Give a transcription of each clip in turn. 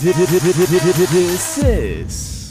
This is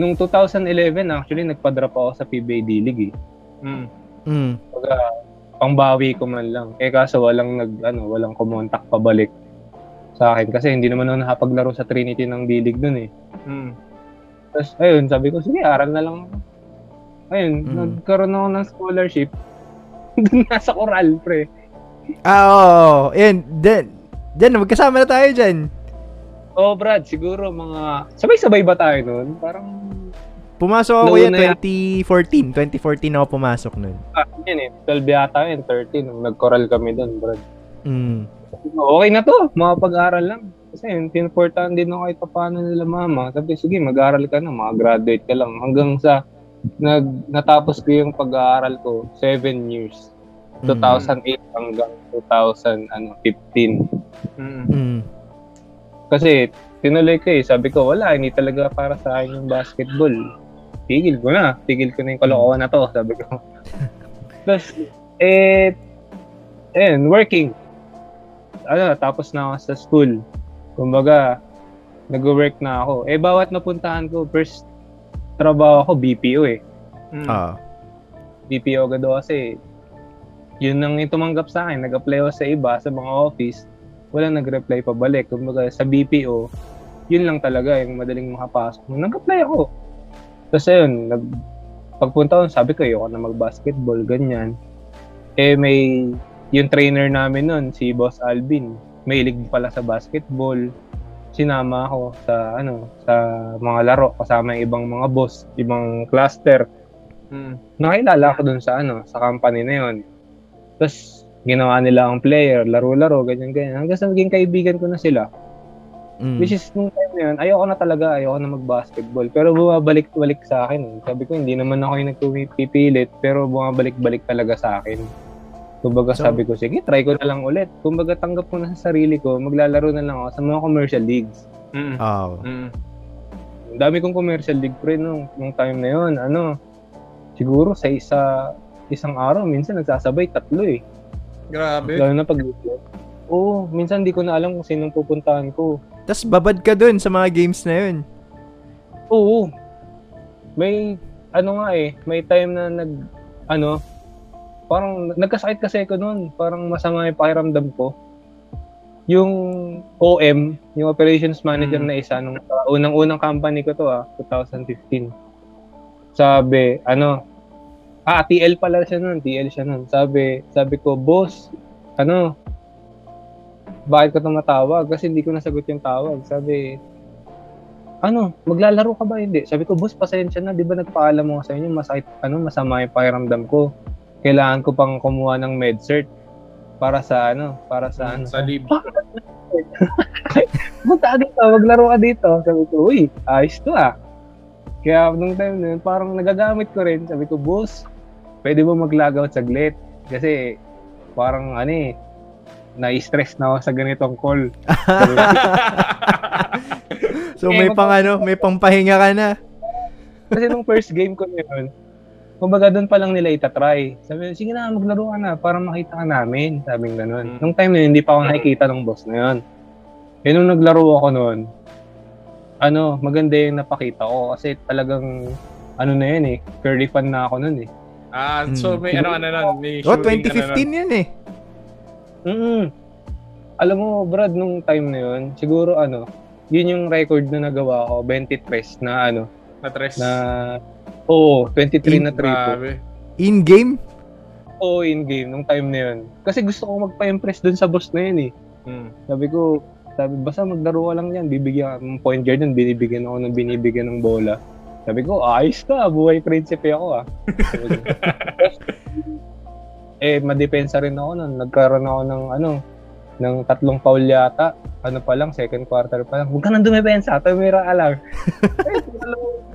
Nung 2011, actually, nagpa-drop ako sa PBA D-League eh. Mm. Mm. Baga, pangbawi ko man lang. Eh kaso walang nag ano, walang kumontak pabalik sa akin kasi hindi naman ako nakapaglaro sa Trinity ng D-League dun eh. Mm. Tapos ayun, sabi ko sige, aral na lang. ako. Ayun, Mm. nagkaroon ako ng scholarship. Dun nasa Coral, pre. Ah, oo. Yan. Then, then, magkasama na tayo dyan. Oh, Brad, siguro mga sabay-sabay ba tayo noon? Parang Pumasok ako yan na 2014. 2014 ako pumasok nun. ah, yun eh, 12 yata yun, 13 nung nag-coral kami doon, Brad. Mm. Okay na to, makapag-aral lang. Kasi yun, tinportahan din ako kahit paano nila mama. Sabi, sige, mag-aral ka na, makagraduate ka lang. Hanggang sa nag, natapos ko yung pag-aaral ko, 7 years. Mm. 2008 hanggang 2015. Mm. Mm. Kasi tinuloy ko eh. Sabi ko, wala, hindi talaga para sa akin yung basketball. Tigil ko na. Tigil ko na yung kalokohan na to, sabi ko. Tapos, eh, ayun, working. Ano, tapos na ako sa school. Kumbaga, nag-work na ako. Eh, bawat napuntahan ko, first trabaho ko, BPO eh. Mm. Ah. BPO agad ako kasi yun ang tumanggap sa akin. Nag-apply ako sa iba, sa mga office. Wala nag-reply pa balik. Kumbaga sa BPO, yun lang talaga yung madaling makapasok. Nag-apply ako. Tapos ayun, nag, pagpunta ko, sabi ko, ayoko na mag-basketball, ganyan. Eh may, yung trainer namin nun, si Boss Alvin, may ilig pala sa basketball. Sinama ako sa, ano, sa mga laro, kasama yung ibang mga boss, ibang cluster Mm. nakilala ko dun sa ano, sa company na yun. Tapos, ginawa nila ang player, laro-laro, ganyan-ganyan. Hanggang sa naging kaibigan ko na sila. Mm. Which is, nung time na yun, ayoko na talaga, ayoko na mag-basketball. Pero bumabalik-balik sa akin. Sabi ko, hindi naman ako yung nagpipilit, pero bumabalik-balik talaga sa akin. Kumbaga So- sabi ko, sige, try ko na lang ulit. Kumbaga tanggap ko na sa sarili ko, maglalaro na lang ako sa mga commercial leagues. Mm. Ah. Mm. Ang dami kong commercial league pre nung, nung time na yun. Ano, siguro sa isa isang araw, minsan nagsasabay tatlo eh. Grabe. Lalo na pag Oo, minsan di ko na alam kung sinong pupuntahan ko. Tapos babad ka dun sa mga games na yun. Oo. May ano nga eh, may time na nag ano, parang nagkasakit kasi ako noon. Parang masama yung pakiramdam ko. Yung OM, yung operations manager Mm. na isa nung uh, unang-unang company ko to ah, 2015. Sabi, ano, ah, TL pala siya noon, TL siya noon. Sabi, sabi ko, boss, ano, bakit ko tumatawag? Kasi hindi ko nasagot yung tawag. Sabi, ano, maglalaro ka ba? Hindi. Sabi ko, boss, pasensya na. Di ba nagpaalam mo sa inyo, masakit, ano, masama yung pakiramdam ko. Kailangan ko pang kumuha ng med cert para sa ano, para sa ano. Sa lib. Punta ka dito, maglaro ka dito. Sabi ko, uy, ayos to ah. Kaya nung time na yun, parang nagagamit ko rin. Sabi ko, boss, pwede ba mag-logout saglit? Kasi parang ano eh, na-stress na ako sa ganitong call. Ko, So may pang ano, may pang pahinga ka na. Kasi nung first game ko na yun, kumbaga doon pa lang nila itatry. Sabi, sige na, maglaro ka na para makita ka namin. Sabi ng ganun. Mm. Nung time na yun, hindi pa ako nakikita ng boss na yun. Eh nung naglaro ako noon, ano, maganda yung napakita ko kasi talagang, ano na yun eh, curly fan na ako noon eh. Ah, so Mm. may ano ano nun, may Oh, shooting, 2015 ano, yun eh. Mm Alam mo, Brad, nung time na yun, siguro ano, yun yung record na nagawa ko, 23 na ano, na tres. na, oo, 23 na triple. In-game? Oo, in-game, nung time na yun. Kasi gusto ko magpa-impress dun sa boss na yun eh. Mm. Sabi ko, sabi, basta maglaro ka lang yan, bibigyan ng point guard nun, binibigyan ako ng binibigyan ng bola. Sabi ko, ayos ka, buhay prinsipe ako ah. Eh, madepensa rin ako nun. Nagkaroon ako ng ano, ng tatlong foul yata. Ano pa lang, second quarter pa lang. Huwag ka nang dumipensa, tumira ka lang. eh.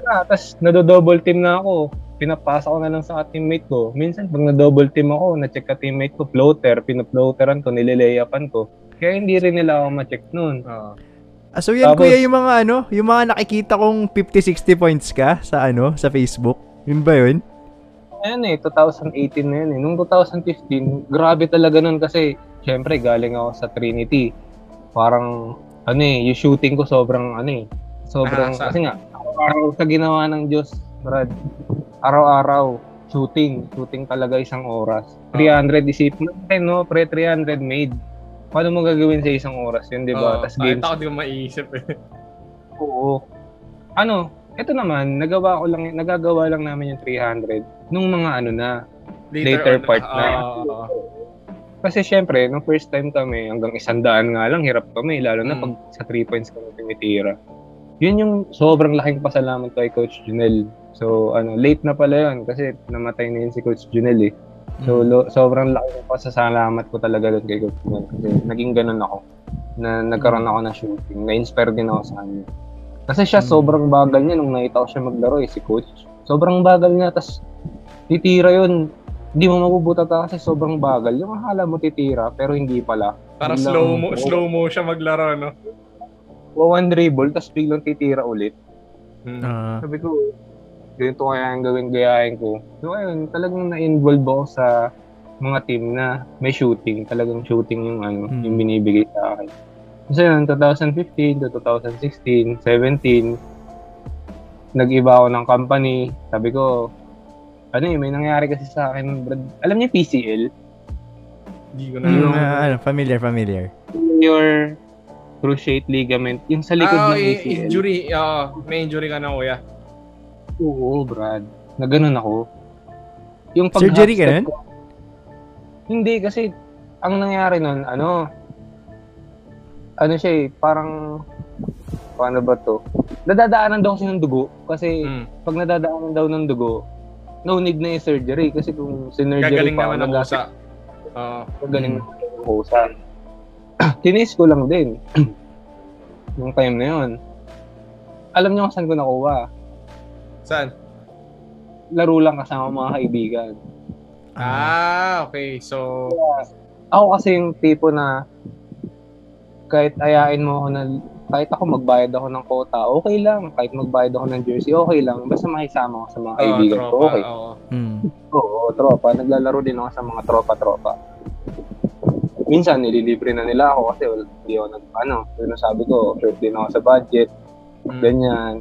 Tapos, nado-double team na ako. Pinapasa ko na lang sa teammate ko. Minsan, pag na-double team ako, na-check ka teammate ko, floater, pinaploateran ko, nilililayapan ko. Kaya hindi rin nila ako ma-check nun. Oo. Ah, so yan Tapos- kuya yung mga ano, yung mga nakikita kong 50-60 points ka sa ano, sa Facebook. Yun ba yun? Ayun eh, 2018 na yun eh. Nung 2015, grabe talaga nun kasi, syempre, galing ako sa Trinity. Parang, ano eh, yung shooting ko sobrang, ano eh, sobrang, Ah, sa- kasi nga, araw-araw sa ginawa ng Diyos, Brad. Araw-araw, shooting. Shooting talaga isang oras. 300, isip mo, eh, no, pre 300 made. Paano mo gagawin sa isang oras yun, di ba? Oo, Tapos games ako di ko maiisip eh. Oo. Ano, ito naman, nagawa ko lang, nagagawa lang namin yung 300 nung mga ano na. Later on, part na. oo, oo. Kasi syempre, nung first time kami, hanggang isang daan nga lang, hirap kami, lalo na Mm. pag sa 3 points kami tumitira. Yun yung sobrang laking pasalamat kay Coach Junel. So, ano, late na pala yun kasi namatay na yun si Coach Junel eh. So, Mm. lo- sobrang laki ng pasasalamat ko talaga doon kay Coach Junel kasi naging ganun ako na nagkaroon ako ng shooting. Na-inspire din ako sa kanya. Kasi siya, Mm. sobrang bagal niya nung nakita ko siya maglaro eh, si Coach. Sobrang bagal niya, tas titira yun. Hindi mo mabubutata kasi sobrang bagal. Yung akala mo titira, pero hindi pala. Parang Biglang- slow mo, slow mo siya maglaro, no? One dribble, tas biglang titira ulit. Mm. Ah. Sabi ko, ganito kaya ang gawin gayahin ko. So ayun, talagang na-involve ako sa mga team na may shooting. Talagang shooting yung ano, Mm. yung binibigay sa akin. Kasi yun, 2015 to 2016, 17, nag-iba ako ng company. Sabi ko, ano eh, may nangyari kasi sa akin, Brad. Alam niyo yung PCL? Hindi ko na. Mm, Yung- ah, ano, familiar, familiar. Your cruciate ligament, yung sa likod Ah, ng ACL. injury. Oo, may injury ka na, kuya. Oo, Brad. Na ganun ako. Yung Surgery ka nun? ko- Hindi, kasi ang nangyari nun, ano, ano siya eh, parang, paano ba to? Nadadaanan daw kasi ng dugo. Kasi Mm. pag nadadaanan daw ng dugo, no need na yung surgery. Kasi kung sinurgery Gagaling pa, naman ang nag- usa. Oo. Magaling Mm. naman yung kusa. Tinis ko lang din. Yung time na yun. Alam niyo kung saan ko nakuha. Saan? Laro lang kasama mga kaibigan. Ah, okay. So, Ako kasi yung tipo na kahit ayain mo ako na kahit ako magbayad ako ng kota, okay lang. Kahit magbayad ako ng jersey, okay lang. Basta makisama ako sa mga kaibigan ko, tropa. okay. Oo. Mm. Oo, tropa. Naglalaro din ako sa mga tropa-tropa. Minsan, nililibre na nila ako kasi wala, hindi ako nag, ano, yun sabi ko, short din ako sa budget, Mm. ganyan.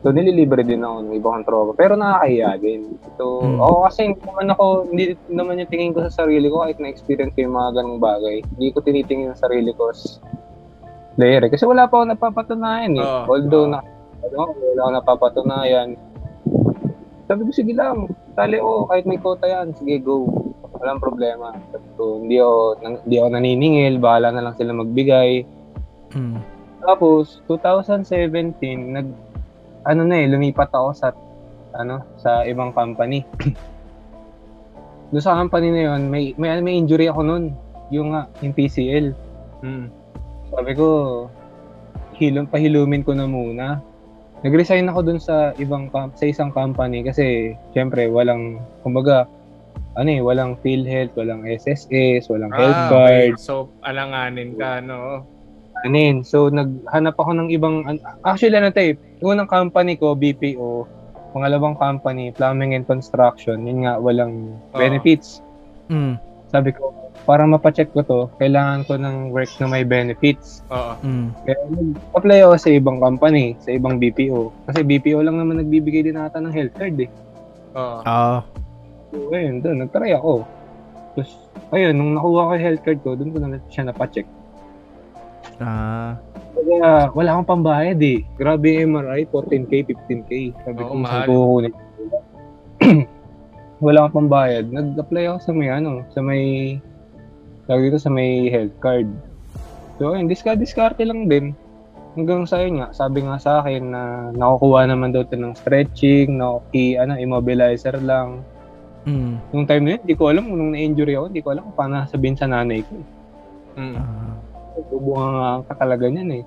So, nililibre din ako ng ibang tropa. Pero nakakahiya din. So, Mm. ako kasi hindi naman ako, hindi naman yung tingin ko sa sarili ko kahit na-experience ko yung mga ganong bagay. Hindi ko tinitingin sa sarili ko as player eh. Kasi wala pa ako napapatunayan eh. Oo. Although, Oo. na, ano, wala ako napapatunayan. Sabi ko, sige lang, tali ko, kahit may kota yan, sige, go. Walang problema. Sabi ko, hindi ako, nang- hindi ako naniningil, bahala na lang sila magbigay. Mm. Tapos, 2017, nag, ano na eh, lumipat ako sa, ano, sa ibang company. Doon sa company na yun, may, may, may injury ako nun. Yung nga, yung PCL. Mm. Sabi ko, hilom, pahilumin ko na muna. Nag-resign ako dun sa ibang sa isang company kasi syempre walang kumbaga ano eh, walang PhilHealth, walang SSS, walang health Ah, card. okay. So, alanganin ka, no? Anin. So, naghanap ako ng ibang... an- Actually, ano tayo, yung unang company ko, BPO, pangalawang company, plumbing and construction, yun nga, walang Oo. benefits. Mm. Sabi ko, para mapacheck ko to, kailangan ko ng work na may benefits. Oo. Mm. Kaya nag-apply ako sa ibang company, sa ibang BPO. Kasi BPO lang naman nagbibigay din ata ng health card eh. Oo. Ah. So, ayun, doon, nagtry ako. Tapos, ayun, nung nakuha ko yung health card ko, doon ko na siya napacheck. Ah. Kaya wala akong pambayad eh. Grabe yung MRI, 14K, 15K. Sabi Oo, ko, mahal. saan ko kukunin? wala akong pambayad, nag-apply ako sa may ano, sa may tawag dito sa may health card. So, ayun, diska-diskarte lang din. Hanggang sa yun nga, sabi nga sa akin na nakukuha naman daw ng stretching, na i, ano, immobilizer lang. Mm. Nung time na yun, hindi ko alam, nung na-injury ako, hindi ko alam kung paano sabihin sa nanay ko. Mm. Ah. Bubunga ka talaga niyan eh.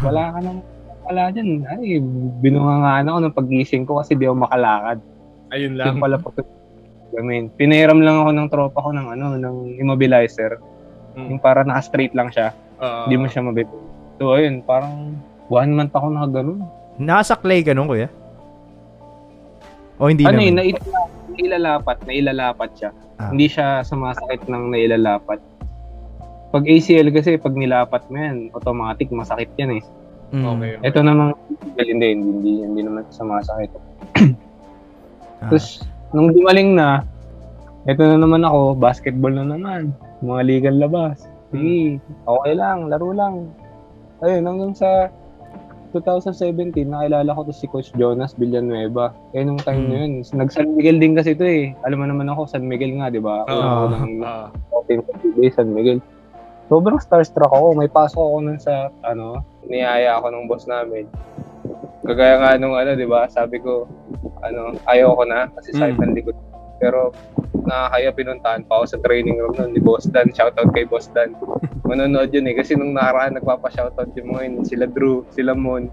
Wala ka nang wala dyan. Ay, binungangaan ako ng pagising ko kasi di ako makalakad. Ayun Yung lang. pala po gamin. Pinahiram lang ako ng tropa ko ng ano, ng immobilizer. Mm. Yung para naka-straight lang siya. Oo. Hindi mo siya mabibig. So, ayun, parang one month ako nakaganon. Nakasaklay ka nun, kuya? O hindi ano yun, naman? nailalapat, nailalapat, nailalapat siya. Ah. Hindi siya sumasakit ng nailalapat. Pag ACL kasi, pag nilapat mo yan, automatic masakit yan eh. Mm. Okay. okay. Ito namang, hindi, hindi, hindi, hindi naman sumasakit. Ah. Tapos, nung dumaling na, ito na naman ako, basketball na naman. Mga legal labas. Sige, okay lang, laro lang. Ayun, hanggang sa 2017, nakilala ko to si Coach Jonas Villanueva. Eh, nung time Hmm. na yun, nag-San Miguel din kasi ito eh. Alam mo naman ako, San Miguel nga, di ba? Oo. Oo. team sa PBA, San Miguel. Sobrang starstruck ako. May pasok ako nun sa, ano, niyaya ako ng boss namin. Kagaya nga nung, ano, di ba, sabi ko, ano, ayaw ko na kasi sa Mm. mm. likod. Pero, nakakaya pinuntahan pa ako sa training room nun ni Boss Dan. Shoutout kay Boss Dan. Manonood yun eh. Kasi nung nakaraan, nagpapa-shoutout yung mga yun. Sila Drew, sila Mon,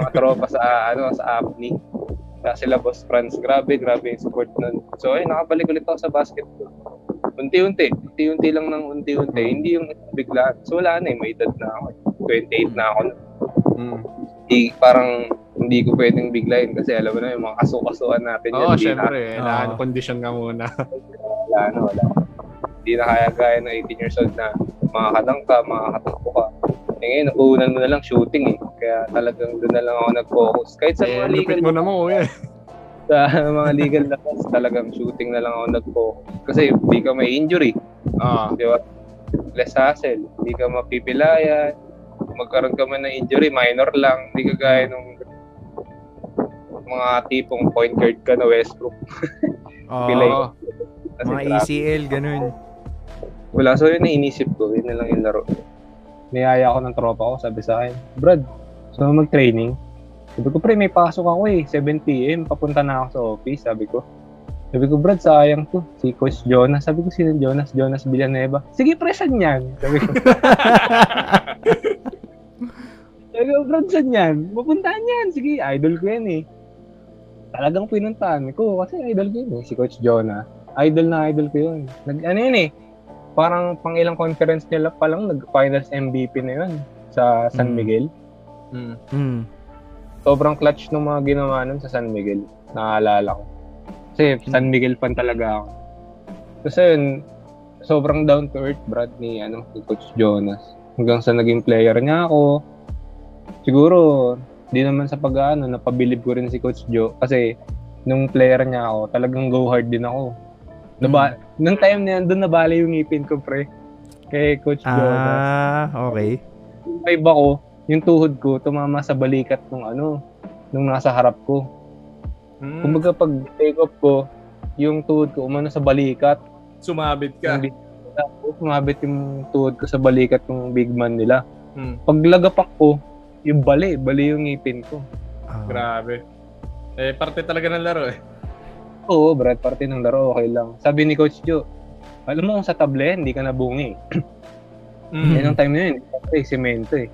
mga tropa sa, ano, sa APNI. Kaya sila Boss Franz. Grabe, grabe yung support nun. So, ay, nakabalik ulit ako sa basketball. Unti-unti. Unti-unti lang ng unti-unti. Hindi yung biglaan. So, wala na eh. May edad na ako. 28 na ako. Mm. Di, parang hindi ko pwedeng biglayin kasi alam mo na yung mga kasukasuan natin Oo, Hindi syempre. Na, Eh, na condition ka muna. wala na, wala. Hindi na kaya gaya ng 18 years old na makakatang ka, makakatakbo ka. Eh ngayon, napuhunan mo na lang shooting eh. Kaya talagang doon na lang ako nag-focus. Kahit sa eh, mga legal, lupit mo naman, kuya. sa mga legal na class, talagang shooting na lang ako nag-focus. Kasi hindi ka may injury. Oo. Di ba? Less hassle. Hindi ka mapipilayan. Magkaroon ka man ng injury, minor lang. Hindi ka gaya nung mga tipong point guard ka na Westbrook. Oo. Oo. Kasi mga grabe. ACL, ganun. Wala. So yun na inisip ko. Yun na lang yung laro. Niyaya ako ng tropa ko. Sabi sa akin, Brad, mo mag-training? Sabi ko, pre, may pasok ako eh. 7pm. Papunta na ako sa office. Sabi ko. Sabi ko, Brad, sayang to. Si Coach Jonas. Sabi ko, sino Jonas? Jonas Villanueva. Sige, pre, saan yan? Sabi ko, sabi ko, Brad, saan yan? Pupuntahan yan. Sige, idol ko yan eh. Talagang pinuntahan ko kasi idol ko yun eh, si Coach Jonas. Idol na idol ko yun. Nag, ano yun eh, parang pang ilang conference nila pa lang nag-finals MVP na yun sa San Mm. Miguel. Mm. Mm. Sobrang clutch ng mga ginawa nun sa San Miguel. Naaalala ko. Kasi San Miguel fan talaga ako. Kasi yun, sobrang down to earth Brad ni, ano, ni Coach Jonas. Hanggang sa naging player niya ako. Siguro, di naman sa pag-ano, napabilib ko rin si Coach Joe. Kasi, nung player niya ako, talagang go hard din ako. Naba, Nung time na yan, doon nabali yung ngipin ko, pre. Kay Coach Jonas Ah, okay. yung vibe ako, yung tuhod ko, tumama sa balikat nung ano, nung nasa harap ko. Mm. Kumbaga pag take off ko, yung tuhod ko umano sa balikat. Sumabit ka. Yung Kumabit yung tuhod ko sa balikat ng big man nila. Mm. Pag lagapak ko, yung bali, bali yung ngipin ko. Ah. Grabe. Eh, parte talaga ng laro eh. Oo, Brad, parte ng laro, okay lang. Sabi ni Coach Joe, alam mo kung sa table, hindi ka nabungi. Mm. Yan yung time na yun, eh, semento eh.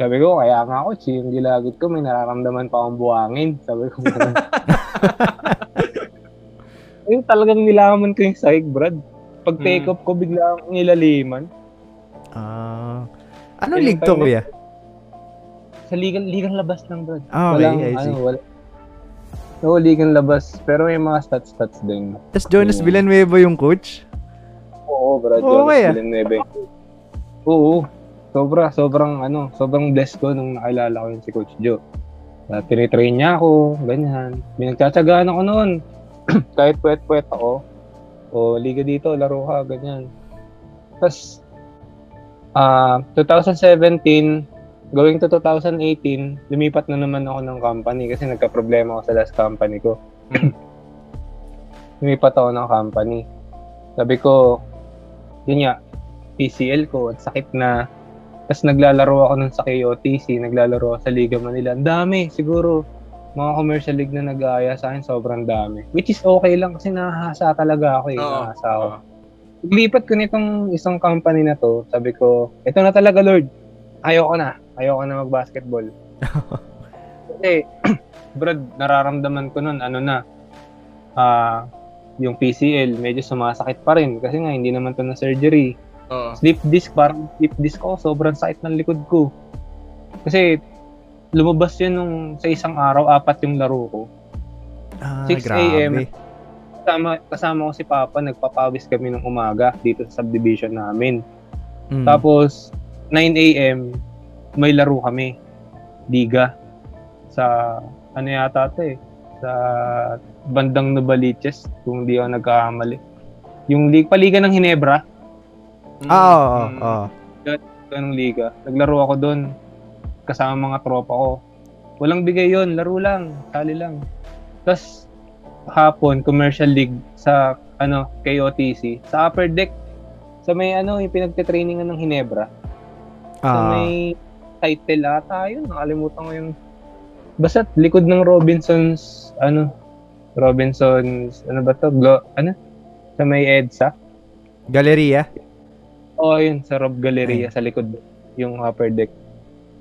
Sabi ko, kaya nga coach, yung gilagid ko, may nararamdaman pa akong buhangin. Sabi ko, yung talagang nilaman ko yung sahig, Brad. Pag take Mm. off ko, bigla akong nilaliman. Ah. Anong Yun league to, kuya? Sa ligang, ligang labas lang, Brad. Ah, okay, Walang, I see. ano, wala. Oo, ligang labas. Pero may mga stats-stats din. Tapos Jonas Oo. Villanueva yung coach? Oo, Brad. Oo, Jonas kaya? Villanueva. Oo. Sobra, sobrang, ano, sobrang blessed ko nung nakilala ko yun si Coach Joe. Uh, tinitrain niya ako, ganyan. Pinagtsatsagaan ako noon. Kahit puwet-puwet ako. O, liga dito, laro ka, ganyan. Tapos, ah 2017, going to 2018, lumipat na naman ako ng company kasi nagka-problema ako sa last company ko. lumipat ako ng company. Sabi ko, yun nga, PCL ko, at sakit na. Tapos naglalaro ako nun sa KOTC, naglalaro ako sa Liga Manila. Ang dami, siguro, mga commercial league na nag-aaya sa akin, sobrang dami. Which is okay lang kasi nahahasa talaga ako eh. Oo. Nahahasa ako. Oo. Paglipat ko nitong isang company na to, sabi ko, ito na talaga Lord. Ayoko na. Ayoko na mag-basketball. Kasi, brad, nararamdaman ko nun, ano na, ah, yung PCL, medyo sumasakit pa rin. Kasi nga, hindi naman to na surgery. Oo. Sleep disc, parang sleep disc ako, sobrang sakit ng likod ko. Kasi, lumabas yun nung sa isang araw, apat yung laro ko. Ah, 6 grabe. Kasama, kasama ko si Papa, nagpapawis kami ng umaga dito sa subdivision namin. Mm. Tapos, 9 a.m., may laro kami. Liga. Sa, ano yata ito eh, sa bandang Novaliches, kung di ako nagkakamali. Yung league, paliga ng Hinebra, Ah, oo, oo, Mm. oo. ganong liga. Naglaro ako doon, kasama mga tropa ko. Walang bigay yon laro lang, sali lang. Tapos, hapon, commercial league sa, ano, KOTC, sa upper deck, sa may, ano, yung pinagtitrainingan ng Hinebra. Sa Ah, may title ata yun. Nakalimutan ko yung... Basta likod ng Robinsons, ano, Robinsons, ano ba to? Glo, ano? Sa may EDSA. Galeria. Oo, yun, sa Rob Galleria, sa likod, yung upper deck.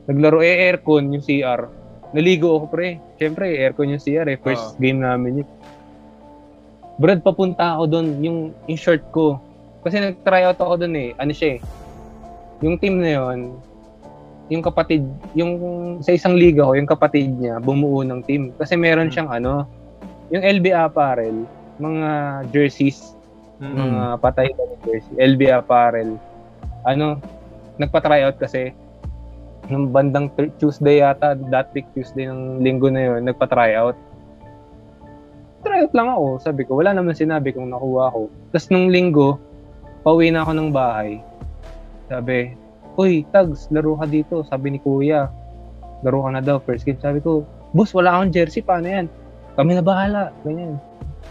Naglaro, eh, aircon, yung CR. Naligo ako, pre. Siyempre, aircon yung CR, eh. First game namin yun. Brad, papunta ako doon, yung, yung short ko. Kasi nag-tryout ako doon, eh. Ano siya, eh. Yung team na yun, yung kapatid, yung sa isang liga ko, yung kapatid niya, bumuo ng team. Kasi meron Hmm. siyang ano, yung LB apparel, mga jerseys, Mm. mga patay na jersey, LB apparel. Ano, nagpa-tryout kasi nung bandang Tuesday yata, that week Tuesday ng linggo na yun, nagpa-tryout. Tryout lang ako, sabi ko, wala naman sinabi kung nakuha ko. Tapos nung linggo, pauwi na ako ng bahay. Sabi, Uy, Tags, laro ka dito. Sabi ni Kuya, laro ka na daw, first game. Sabi ko, Boss, wala akong jersey, paano yan? Kami na bahala, ganyan.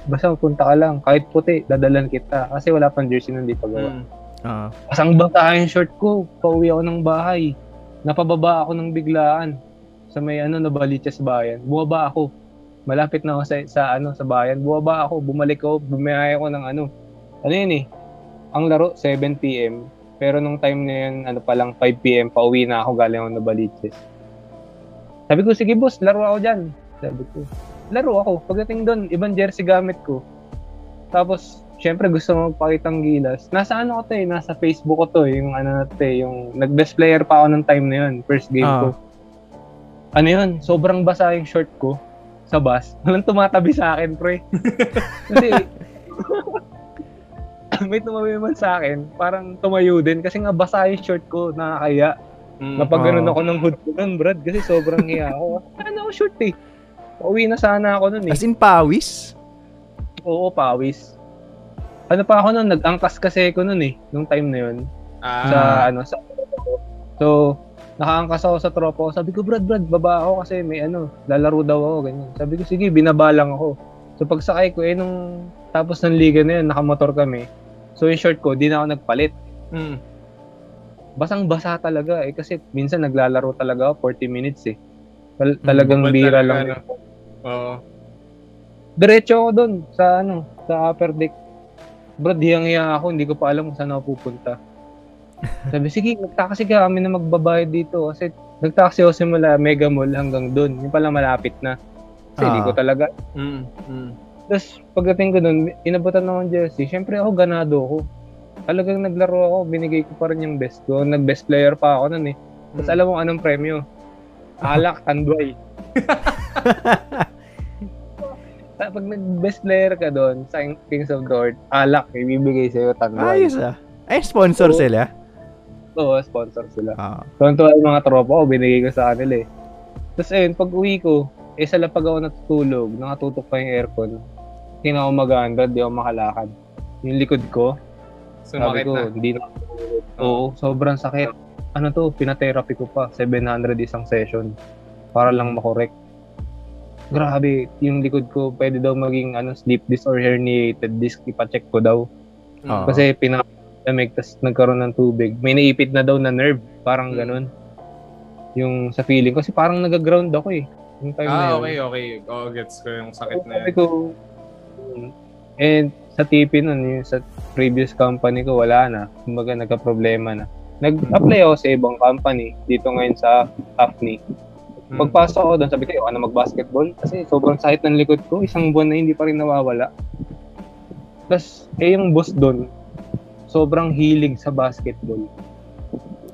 Basta punta ka lang, kahit puti, dadalan kita. Kasi wala pang jersey nung di pa gawa. Mm. Ah. Pasang bangka yung short ko. Pauwi ako ng bahay. Napababa ako ng biglaan sa may ano na Baliches bayan. Bumaba ako. Malapit na ako sa, sa ano sa bayan. Bumaba ako, bumalik ako, bumiyaya ako ng ano. Ano yun eh? Ang laro 7 PM. Pero nung time na yun, ano pa lang 5 PM, pauwi na ako galing ako na Baliches. Sabi ko, sige boss, laro ako dyan. Sabi ko, laro ako. Pagdating doon, ibang jersey gamit ko. Tapos, syempre gusto mo magpakitang gilas. Nasa ano ko to eh, nasa Facebook ko to eh, yung ano na to eh, yung nag-best player pa ako ng time na yun, first game Ah. ko. Ano yun, sobrang basa yung short ko sa bus. Walang tumatabi sa akin, pre. Kasi, may tumabi man sa akin, parang tumayo din kasi nga basa yung short ko, nakakaya. Mm. Napagano'n Oo. ako ng hood ko nun, Brad, kasi sobrang hiya ako. Ano ako short eh. Pauwi na sana ako nun eh. As in pawis? Oo, pawis. Ano pa ako nun, nag-angkas kasi ako nun eh, nung time na yun. Ah. Sa ano, sa So, nakaangkas ako sa tropa ko. Sabi ko, Brad, Brad, baba ako kasi may ano, lalaro daw ako, ganyan. Sabi ko, sige, binaba lang ako. So, pagsakay ko, eh, nung tapos ng liga na yun, nakamotor kami. So, yung short ko, di na ako nagpalit. Mm. Basang-basa talaga eh, kasi minsan naglalaro talaga ako 40 minutes eh. Tal- talagang Bad bira talaga, lang. ano. Oo. Diretso ako doon sa ano, sa upper deck. Bro, hiyang-hiya ako, hindi ko pa alam kung saan ako pupunta. Sabi, sige, nagtaxi ka kami na magbabayad dito. Kasi nagtaxi ako simula Mega Mall hanggang doon. Yung pala malapit na. Kasi hindi Ah. ko talaga. Mm. Mm. Tapos pagdating ko doon, inabutan ako ng jersey. Siyempre ako, ganado ako. Talagang naglaro ako, binigay ko pa rin yung best ko. Nag-best player pa ako noon eh. Tapos Mm. alam mo anong premyo? Alak, tanduay. Pag nag-best player ka doon sa Kings of Earth, alak, ibibigay sa'yo tanduay. Ayos ah. Ay, sponsor Oo. sila. Oo, sponsor sila. Ah. Tuwan-tuwa yung mga tropa ko, binigay ko sa kanila eh. Tapos ayun, pag uwi ko, eh sa lapag ako natutulog, nakatutok pa yung aircon. Hindi na ako mag-under, di ako makalakad. Yung likod ko, sabi Sumakit ko, na. hindi na Oo, sobrang sakit. Ano to, pinatherapy ko pa, 700 isang session. Para lang makorek. grabe, yung likod ko pwede daw maging ano, sleep disc or herniated disc, ipacheck ko daw. Oo. Kasi pinakamig, tapos nagkaroon ng tubig. May naipit na daw na nerve, parang Mm. ganun. Yung sa feeling ko, kasi parang nag-ground ako eh. Yung time na Ah, yun. okay, okay. Oh, gets ko yung sakit na Sabi ko, and sa TP nun, yung sa previous company ko, wala na. Kumbaga, nagka-problema na. Nag-apply ako sa ibang company, dito ngayon sa Apni. Mm. Pagpasok ko doon, sabi ko, ano mag-basketball? Kasi sobrang sakit ng likod ko, isang buwan na hindi pa rin nawawala. Tapos, eh yung boss doon, sobrang hilig sa basketball.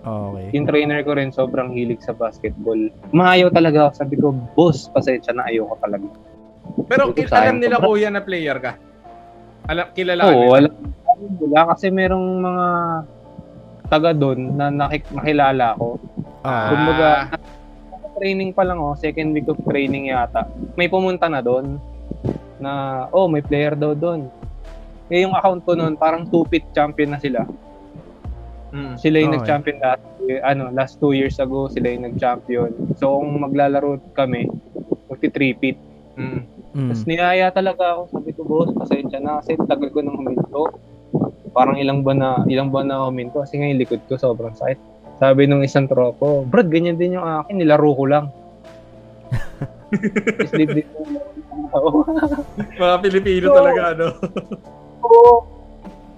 Okay. Yung trainer ko rin, sobrang hilig sa basketball. Maayaw talaga ako. Sabi ko, boss, pasensya na, ayoko talaga. Pero Ito ki- sa alam nila sobrang- kuya na player ka? Alam, kilala Oo, nila? wala. Wala kasi merong mga taga doon na nakik- nakilala ko. Ah. Kumbaga, training pa lang oh, second week of training yata. May pumunta na doon na, oh, may player daw doon. Eh, yung account ko noon, parang two-pit champion na sila. Mm. Sila yung Okay. nag-champion last, eh, ano, last two years ago, sila yung nag-champion. So, kung maglalaro kami, magti-three-pit. Mm. Mm. Tapos niyaya talaga ako. Sabi ko, boss, pasensya na kasi tagal ko nang huminto. Parang ilang buwan na, ilang buwan na huminto kasi nga yung likod ko sobrang sakit. Sabi nung isang tropo, Brad, ganyan din yung akin, nilaro ko lang. Sleep din Oo. Mga Pilipino Oo. talaga, ano? Oo.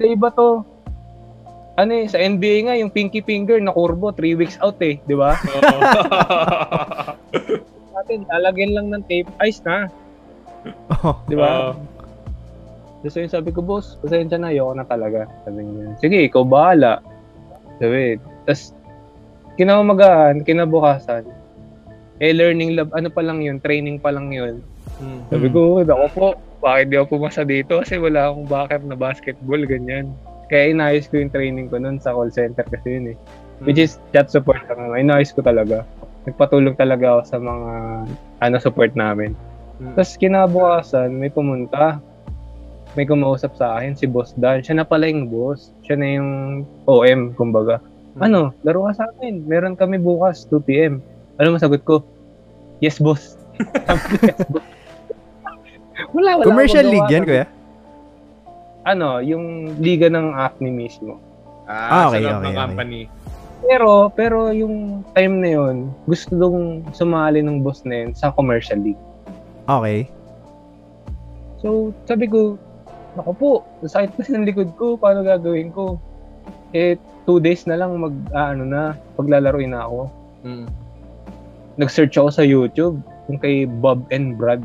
Sa iba to. Ano eh, sa NBA nga, yung pinky finger na kurbo, 3 weeks out eh, di ba? Oo. Natin, lalagyan lang ng tape, ice na, Oh. di ba? Oo. So yun sabi ko, boss, pasensya na, ayoko na talaga. Sabi niya, sige, ikaw bahala. Sabi, tas kinamamagaan, kinabukasan, eh learning lab, ano pa lang yun, training pa lang yun. Mm. Sabi ko, ako po, bakit di ako pumasa dito? Kasi wala akong backup na basketball, ganyan. Kaya inayos ko yung training ko nun sa call center kasi yun eh. Which is chat support lang naman. Inayos ko talaga. Nagpatulong talaga ako sa mga ano support namin. Mm. Tapos kinabukasan, may pumunta. May kumausap sa akin, si Boss Dan. Siya na pala yung boss. Siya na yung OM, kumbaga. Hmm. Ano, laro ka sa akin. Meron kami bukas, 2pm. Ano masagot ko? Yes, boss. Yes, wala, wala. Commercial league yan, kuya? Ano, yung liga ng Acme mismo. Ah, Ah, okay, okay, ng okay. company. Pero, pero yung time na yun, gusto dong sumali ng boss na yun sa commercial league. Okay. So, sabi ko, Naku po, sakit kasi ng likod ko, paano gagawin ko? Eh, two days na lang mag, ah, ano na, paglalaroin na ako. Mm. Nag-search ako sa YouTube, yung kay Bob and Brad.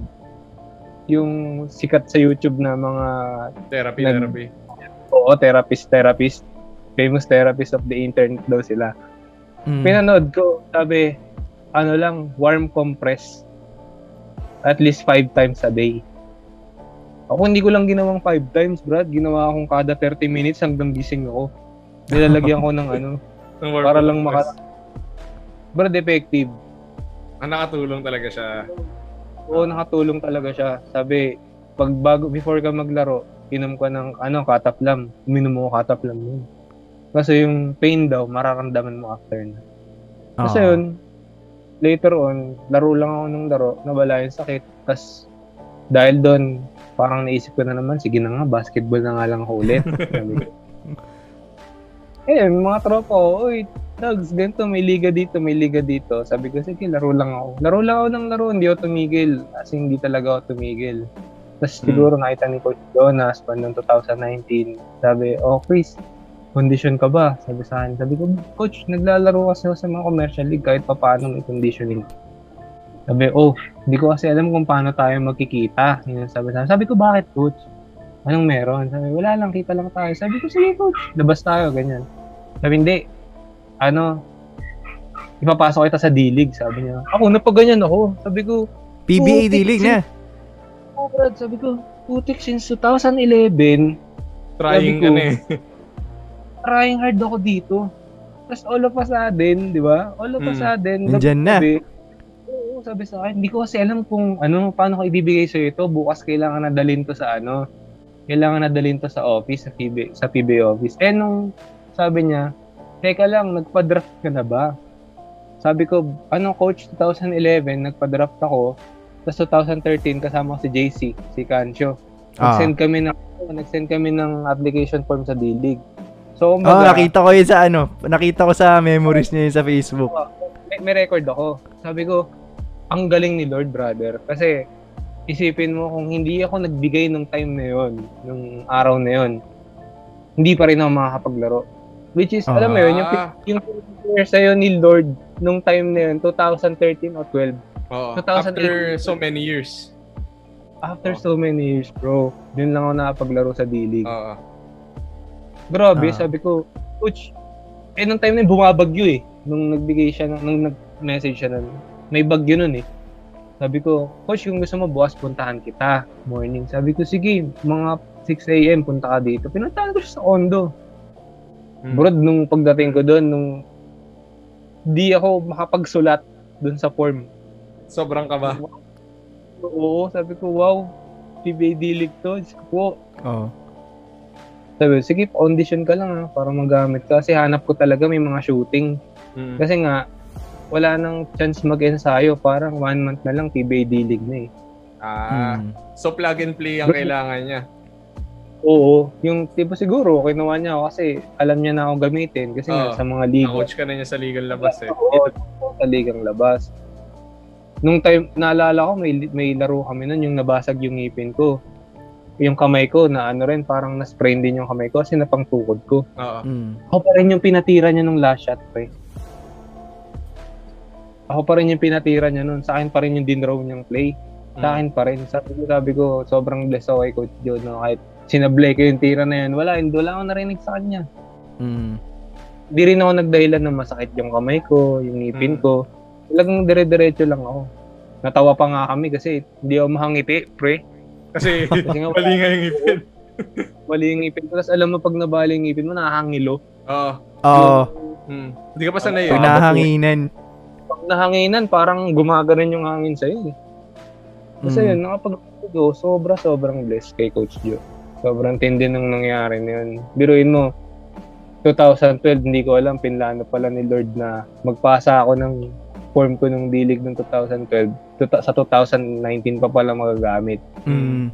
Yung sikat sa YouTube na mga, Therapy, Nag- therapy. oo, therapist, therapist. Famous therapist of the internet daw sila. Mm. Pinanood ko, sabi, ano lang, warm compress. At least five times a day. Ako hindi ko lang ginawang five times, Brad. Ginawa akong kada 30 minutes hanggang gising ako. Nilalagyan ko ng ano, para lang maka... Brad, effective. Ah, nakatulong talaga siya. Oo, nakatulong talaga siya. Sabi, pag bago, before ka maglaro, inom ka ng, ano, kataplam. Uminom mo kataplam yun. Kasi yung pain daw, mararamdaman mo after na. Kasi Oo. yun, later on, laro lang ako ng laro, nawala yung sakit. Tapos, dahil doon, parang naisip ko na naman, sige na nga, basketball na nga lang ako ulit. Eh, mga tropa ko, uy, Dogs, ganito, may liga dito, may liga dito. Sabi ko, sige, laro lang ako. Laro lang ako ng laro, hindi ako tumigil. Kasi hindi talaga ako tumigil. Tapos Hmm. siguro nakita ni Coach Jonas pa noong 2019. Sabi, oh Chris, condition ka ba? Sabi sa akin. Sabi ko, Coach, naglalaro kasi ako sa mga commercial league kahit pa paano may conditioning. Sabi, oh, hindi ko kasi alam kung paano tayo magkikita. Yun sabi sa akin. Sabi ko, bakit Coach? Anong meron? Sabi, wala lang, kita lang tayo. Sabi ko, sige Coach, labas tayo, ganyan. Sabi, hindi. Ano, ipapasok kita sa D-League, sabi niya. Ako, napaganyan ako. Sabi ko, PBA D-League na. oh Brad, sabi ko, putik since 2011, Trying ko, na eh. trying hard ako dito. Tapos all of a sudden, di ba? All of a Mm. sudden, Nandyan na. Sabi, oo, sabi sa akin, hindi ko kasi alam kung ano, paano ko ibibigay sa ito. Bukas kailangan na dalhin to sa ano, kailangan na dalhin to sa office, sa PB, sa PBA office. Eh, nung sabi niya, teka lang, nagpa-draft ka na ba? Sabi ko, ano coach, 2011, nagpa-draft ako. Tapos 2013, kasama ko si JC, si Cancio. Ah. Nag-send kami ng, nag-send kami ng application form sa D-League. So, Oh, kumbaga, nakita ko yun sa ano. Nakita ko sa memories niya yun sa Facebook. may, may record ako. Sabi ko, ang galing ni Lord, brother. Kasi, isipin mo kung hindi ako nagbigay ng time na yon, nung araw na yon, hindi pa rin ako makakapaglaro. Which is, alam mo yun, yung, Ah. yung prayer sa'yo ni Lord nung time na yun, 2013 o 12, Oo. 2018. After so many years. after so many years, bro, yun lang ako nakapaglaro sa D-League. Oo. Grabe, Ah. sabi ko, coach, eh nung time na yun, bumabagyo eh. Nung nagbigay siya, ng- nung nag-message siya nun, may bagyo nun eh. Sabi ko, coach, kung gusto mo bukas, puntahan kita. Morning. Sabi ko, sige, mga 6 a.m. punta ka dito. Pinuntahan ko siya sa condo. Hmm. Bro, nung pagdating ko doon, nung di ako makapagsulat doon sa form. Sobrang kaba. Oo, sabi ko, wow, PBA D-League to. Diyos ko po. Oo. Sabi, ko, sige, audition ka lang ha, para magamit ka. Kasi hanap ko talaga may mga shooting. Mm. Kasi nga, wala nang chance mag-ensayo. Parang one month na lang PBA D-League na eh. Ah, Mm. so plug and play ang kailangan niya. Oo, yung tipo siguro, kinuha niya ako kasi alam niya na ako gamitin. Kasi nga, Oo. sa mga liga. Na-coach ka na niya sa legal labas eh. Oo, sa ligang labas. Nung time, naalala ko, may, may laro kami nun, yung nabasag yung ngipin ko. Yung kamay ko, na ano rin, parang na-sprain din yung kamay ko kasi napang tukod ko. Oo. Mm. Ako pa rin yung pinatira niya nung last shot, pre. Ako pa rin yung pinatira niya nun. Sa akin pa rin yung dinraw niyang play. Mm. Sa akin pa rin. Sabi ko, sabi ko sobrang blessed ako kay Coach Joe na kahit sinablay ko yung tira na yun, wala, hindi wala akong narinig sa kanya. Mm. Di rin ako nagdahilan na masakit yung kamay ko, yung ngipin Mm. ko. Talagang dire-diretso lang ako. Natawa pa nga kami kasi hindi ako mahangiti, pre. Kasi Kasi nga mali nga yung ipin. mali yung ngipin ko. Tapos alam mo, pag nabali yung ngipin mo, nakahangilo. Oo. Oo. Mm. Hindi ka pa sanay Pag eh. na- nahanginan. Pag nahanginan, parang gumaganon yung hangin sa'yo. Eh. Kasi Mm. yun, nakapag go, sobra sobrang blessed kay Coach Joe. Sobrang tindi ng nangyari na yun. Biruin mo, 2012, hindi ko alam, pinlano pala ni Lord na magpasa ako ng form ko ng D-League ng 2012. Tuta- Sa 2019 pa pala magagamit. Mm.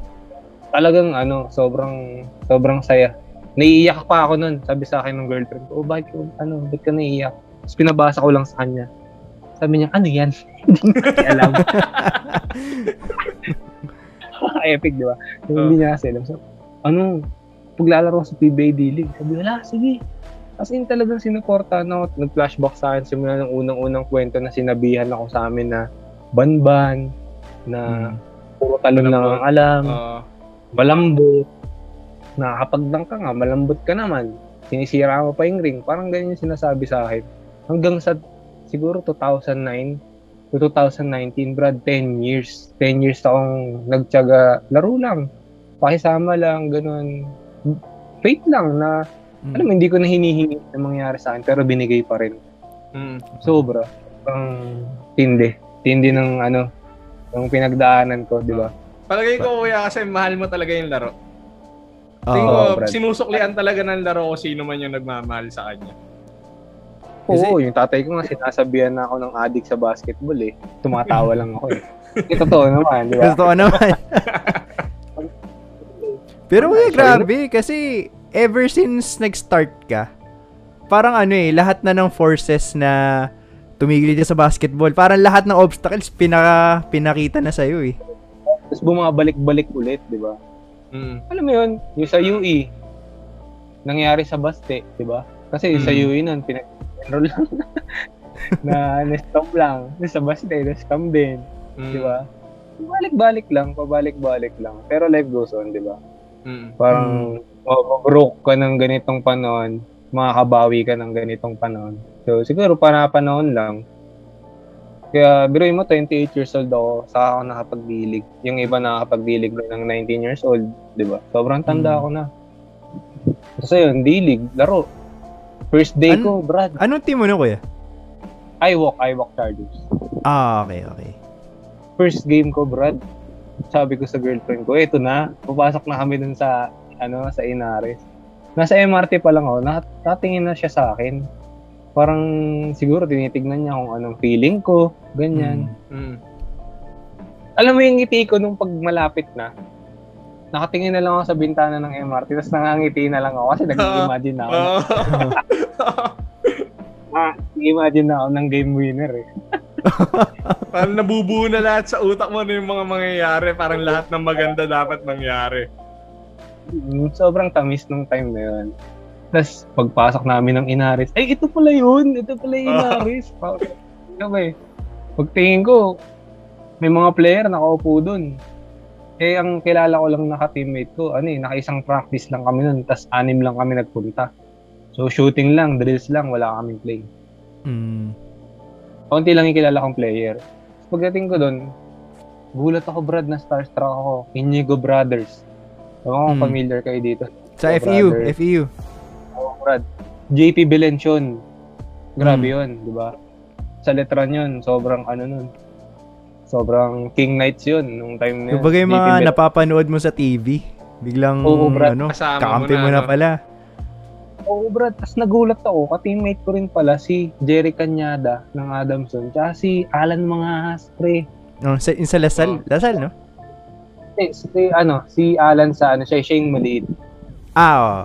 Talagang ano, sobrang sobrang saya. Naiiyak pa ako nun. Sabi sa akin ng girlfriend ko, oh, bakit, ko- ano, bakit ka naiiyak? Tapos pinabasa ko lang sa kanya. Sabi niya, ano yan? Hindi niya alam. Epic, di ba? Yung Hindi niya kasi alam. So, ano, paglalaro sa PBA D-League. Sabi, wala, sige. As in talagang sinuporta na ako. Nag-flashback sa akin simula ng unang-unang kwento na sinabihan ako sa amin na banban, na Mm. puro talon lang ang alam, Oo. malambot, nakakapagdang ka nga, malambot ka naman, sinisira mo pa yung ring, parang ganyan yung sinasabi sa akin. Hanggang sa siguro 2009 to 2019, Brad, 10 years. 10 years akong nagtyaga, laro lang, pakisama lang, ganun. Faith lang na, Mm. alam mo, hindi ko na hinihingi na mangyari sa akin, pero binigay pa rin. Mm. Sobra. Ang tindi. Tindi ng ano, ng pinagdaanan ko, di ba? Palagay ko kuya kasi mahal mo talaga yung laro. Oo. Tingin ko, Brad. sinusuklian talaga ng laro kung sino man yung nagmamahal sa kanya. Oo, yung tatay ko nga sinasabihan na ako ng addict sa basketball eh. Tumatawa lang ako eh. Ito totoo naman, di ba? Gusto ko naman. Pero kuya, grabe. Kasi ever since nag-start ka, parang ano eh, lahat na ng forces na tumigil ka sa basketball, parang lahat ng obstacles pinaka, pinakita na sa'yo eh. Tapos bumabalik-balik ulit, di ba? Mm. Alam mo yun, yung sa UE, nangyari sa Baste, di ba? Kasi yung sa Mm. UE nun, pinag-enroll lang na na-scam lang. Yung sa Baste, na-scam din, Mm. di ba? Pabalik-balik lang, pabalik-balik lang. Pero life goes on, di ba? Mm. Parang mabroke ka ng ganitong panahon, makakabawi ka ng ganitong panahon. So, siguro panahon lang. Kaya, biruin mo, 28 years old ako, saka ako nakapagdilig. Yung iba nakakapagdilig na ng 19 years old, di ba? Sobrang tanda Mm. ako na. Kasi yun, dilig, laro. First day An- ko, Brad, Anong team mo na kuya? I walk, I walk Chargers. Ah, okay, okay. First game ko, Brad, sabi ko sa girlfriend ko, eto na, papasok na kami dun sa, ano, sa Inares. Nasa MRT pa lang ako, nat- natingin na siya sa akin. Parang siguro tinitignan niya kung anong feeling ko, ganyan. Mm. alam mo yung ngiti ko nung pag malapit na, nakatingin na lang ako sa bintana ng MRT, tapos nangangiti na lang ako kasi nag-imagine na ako. Oo. Ah, nag-imagine na ako ng game winner eh. Parang nabubuo na lahat sa utak mo na yung mga mangyayari. Parang lahat ng maganda dapat mangyari. Mm, Sobrang tamis nung time na yun. Tapos pagpasok namin ng Inaris, ay ito pala yun, ito pala yung Inaris. Ano ba eh? Pagtingin ko, may mga player nakaupo dun. Eh, ang kilala ko lang na ka-teammate ko, ano eh, naka-isang practice lang kami nun, tas anim lang kami nagpunta. So, shooting lang, drills lang, wala kaming play. Mm. Kaunti lang yung kilala kong player. Pagdating ko doon, gulat ako, Brad, na starstruck ako. Inigo Brothers. Ewan ko kung Hmm. familiar kayo dito. Sa Oh, FEU, brother. FEU. Oo, Brad. JP Belencion. Grabe Hmm. yun, di ba? Sa letran yun, sobrang ano nun. Sobrang King Knights yun nung time na yun. Kumbaga yung mga Bel- napapanood mo sa TV, biglang Oo, Brad. ano, Kasama kakampi mo mo na, na no? pala. Oo, Brad. Tapos nagulat ako. Ka-teammate ko rin pala si Jerry Cañada ng Adamson. Tsaka si Alan Mangahas, pre. No, sa, yung sa Lasal, Lasal, no? Si, si, ano, si Alan sa ano, siya, siya yung maliit. Ah, oo.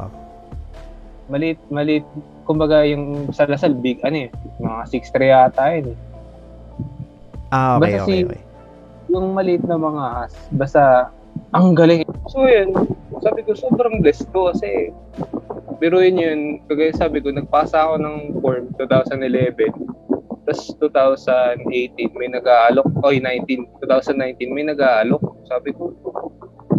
Maliit, maliit. Kumbaga yung sa Lasal, big, ano eh. Mga 6'3 yata yun eh. Ah, okay, Basta okay, si- okay. yung maliit na mga as, basta ang galing. So yun, sabi ko sobrang blessed ko kasi biruin yun, kagaya sabi ko, nagpasa ako ng form 2011, tapos 2018 may nag-aalok, oy 19, 2019 may nag-aalok. Sabi ko,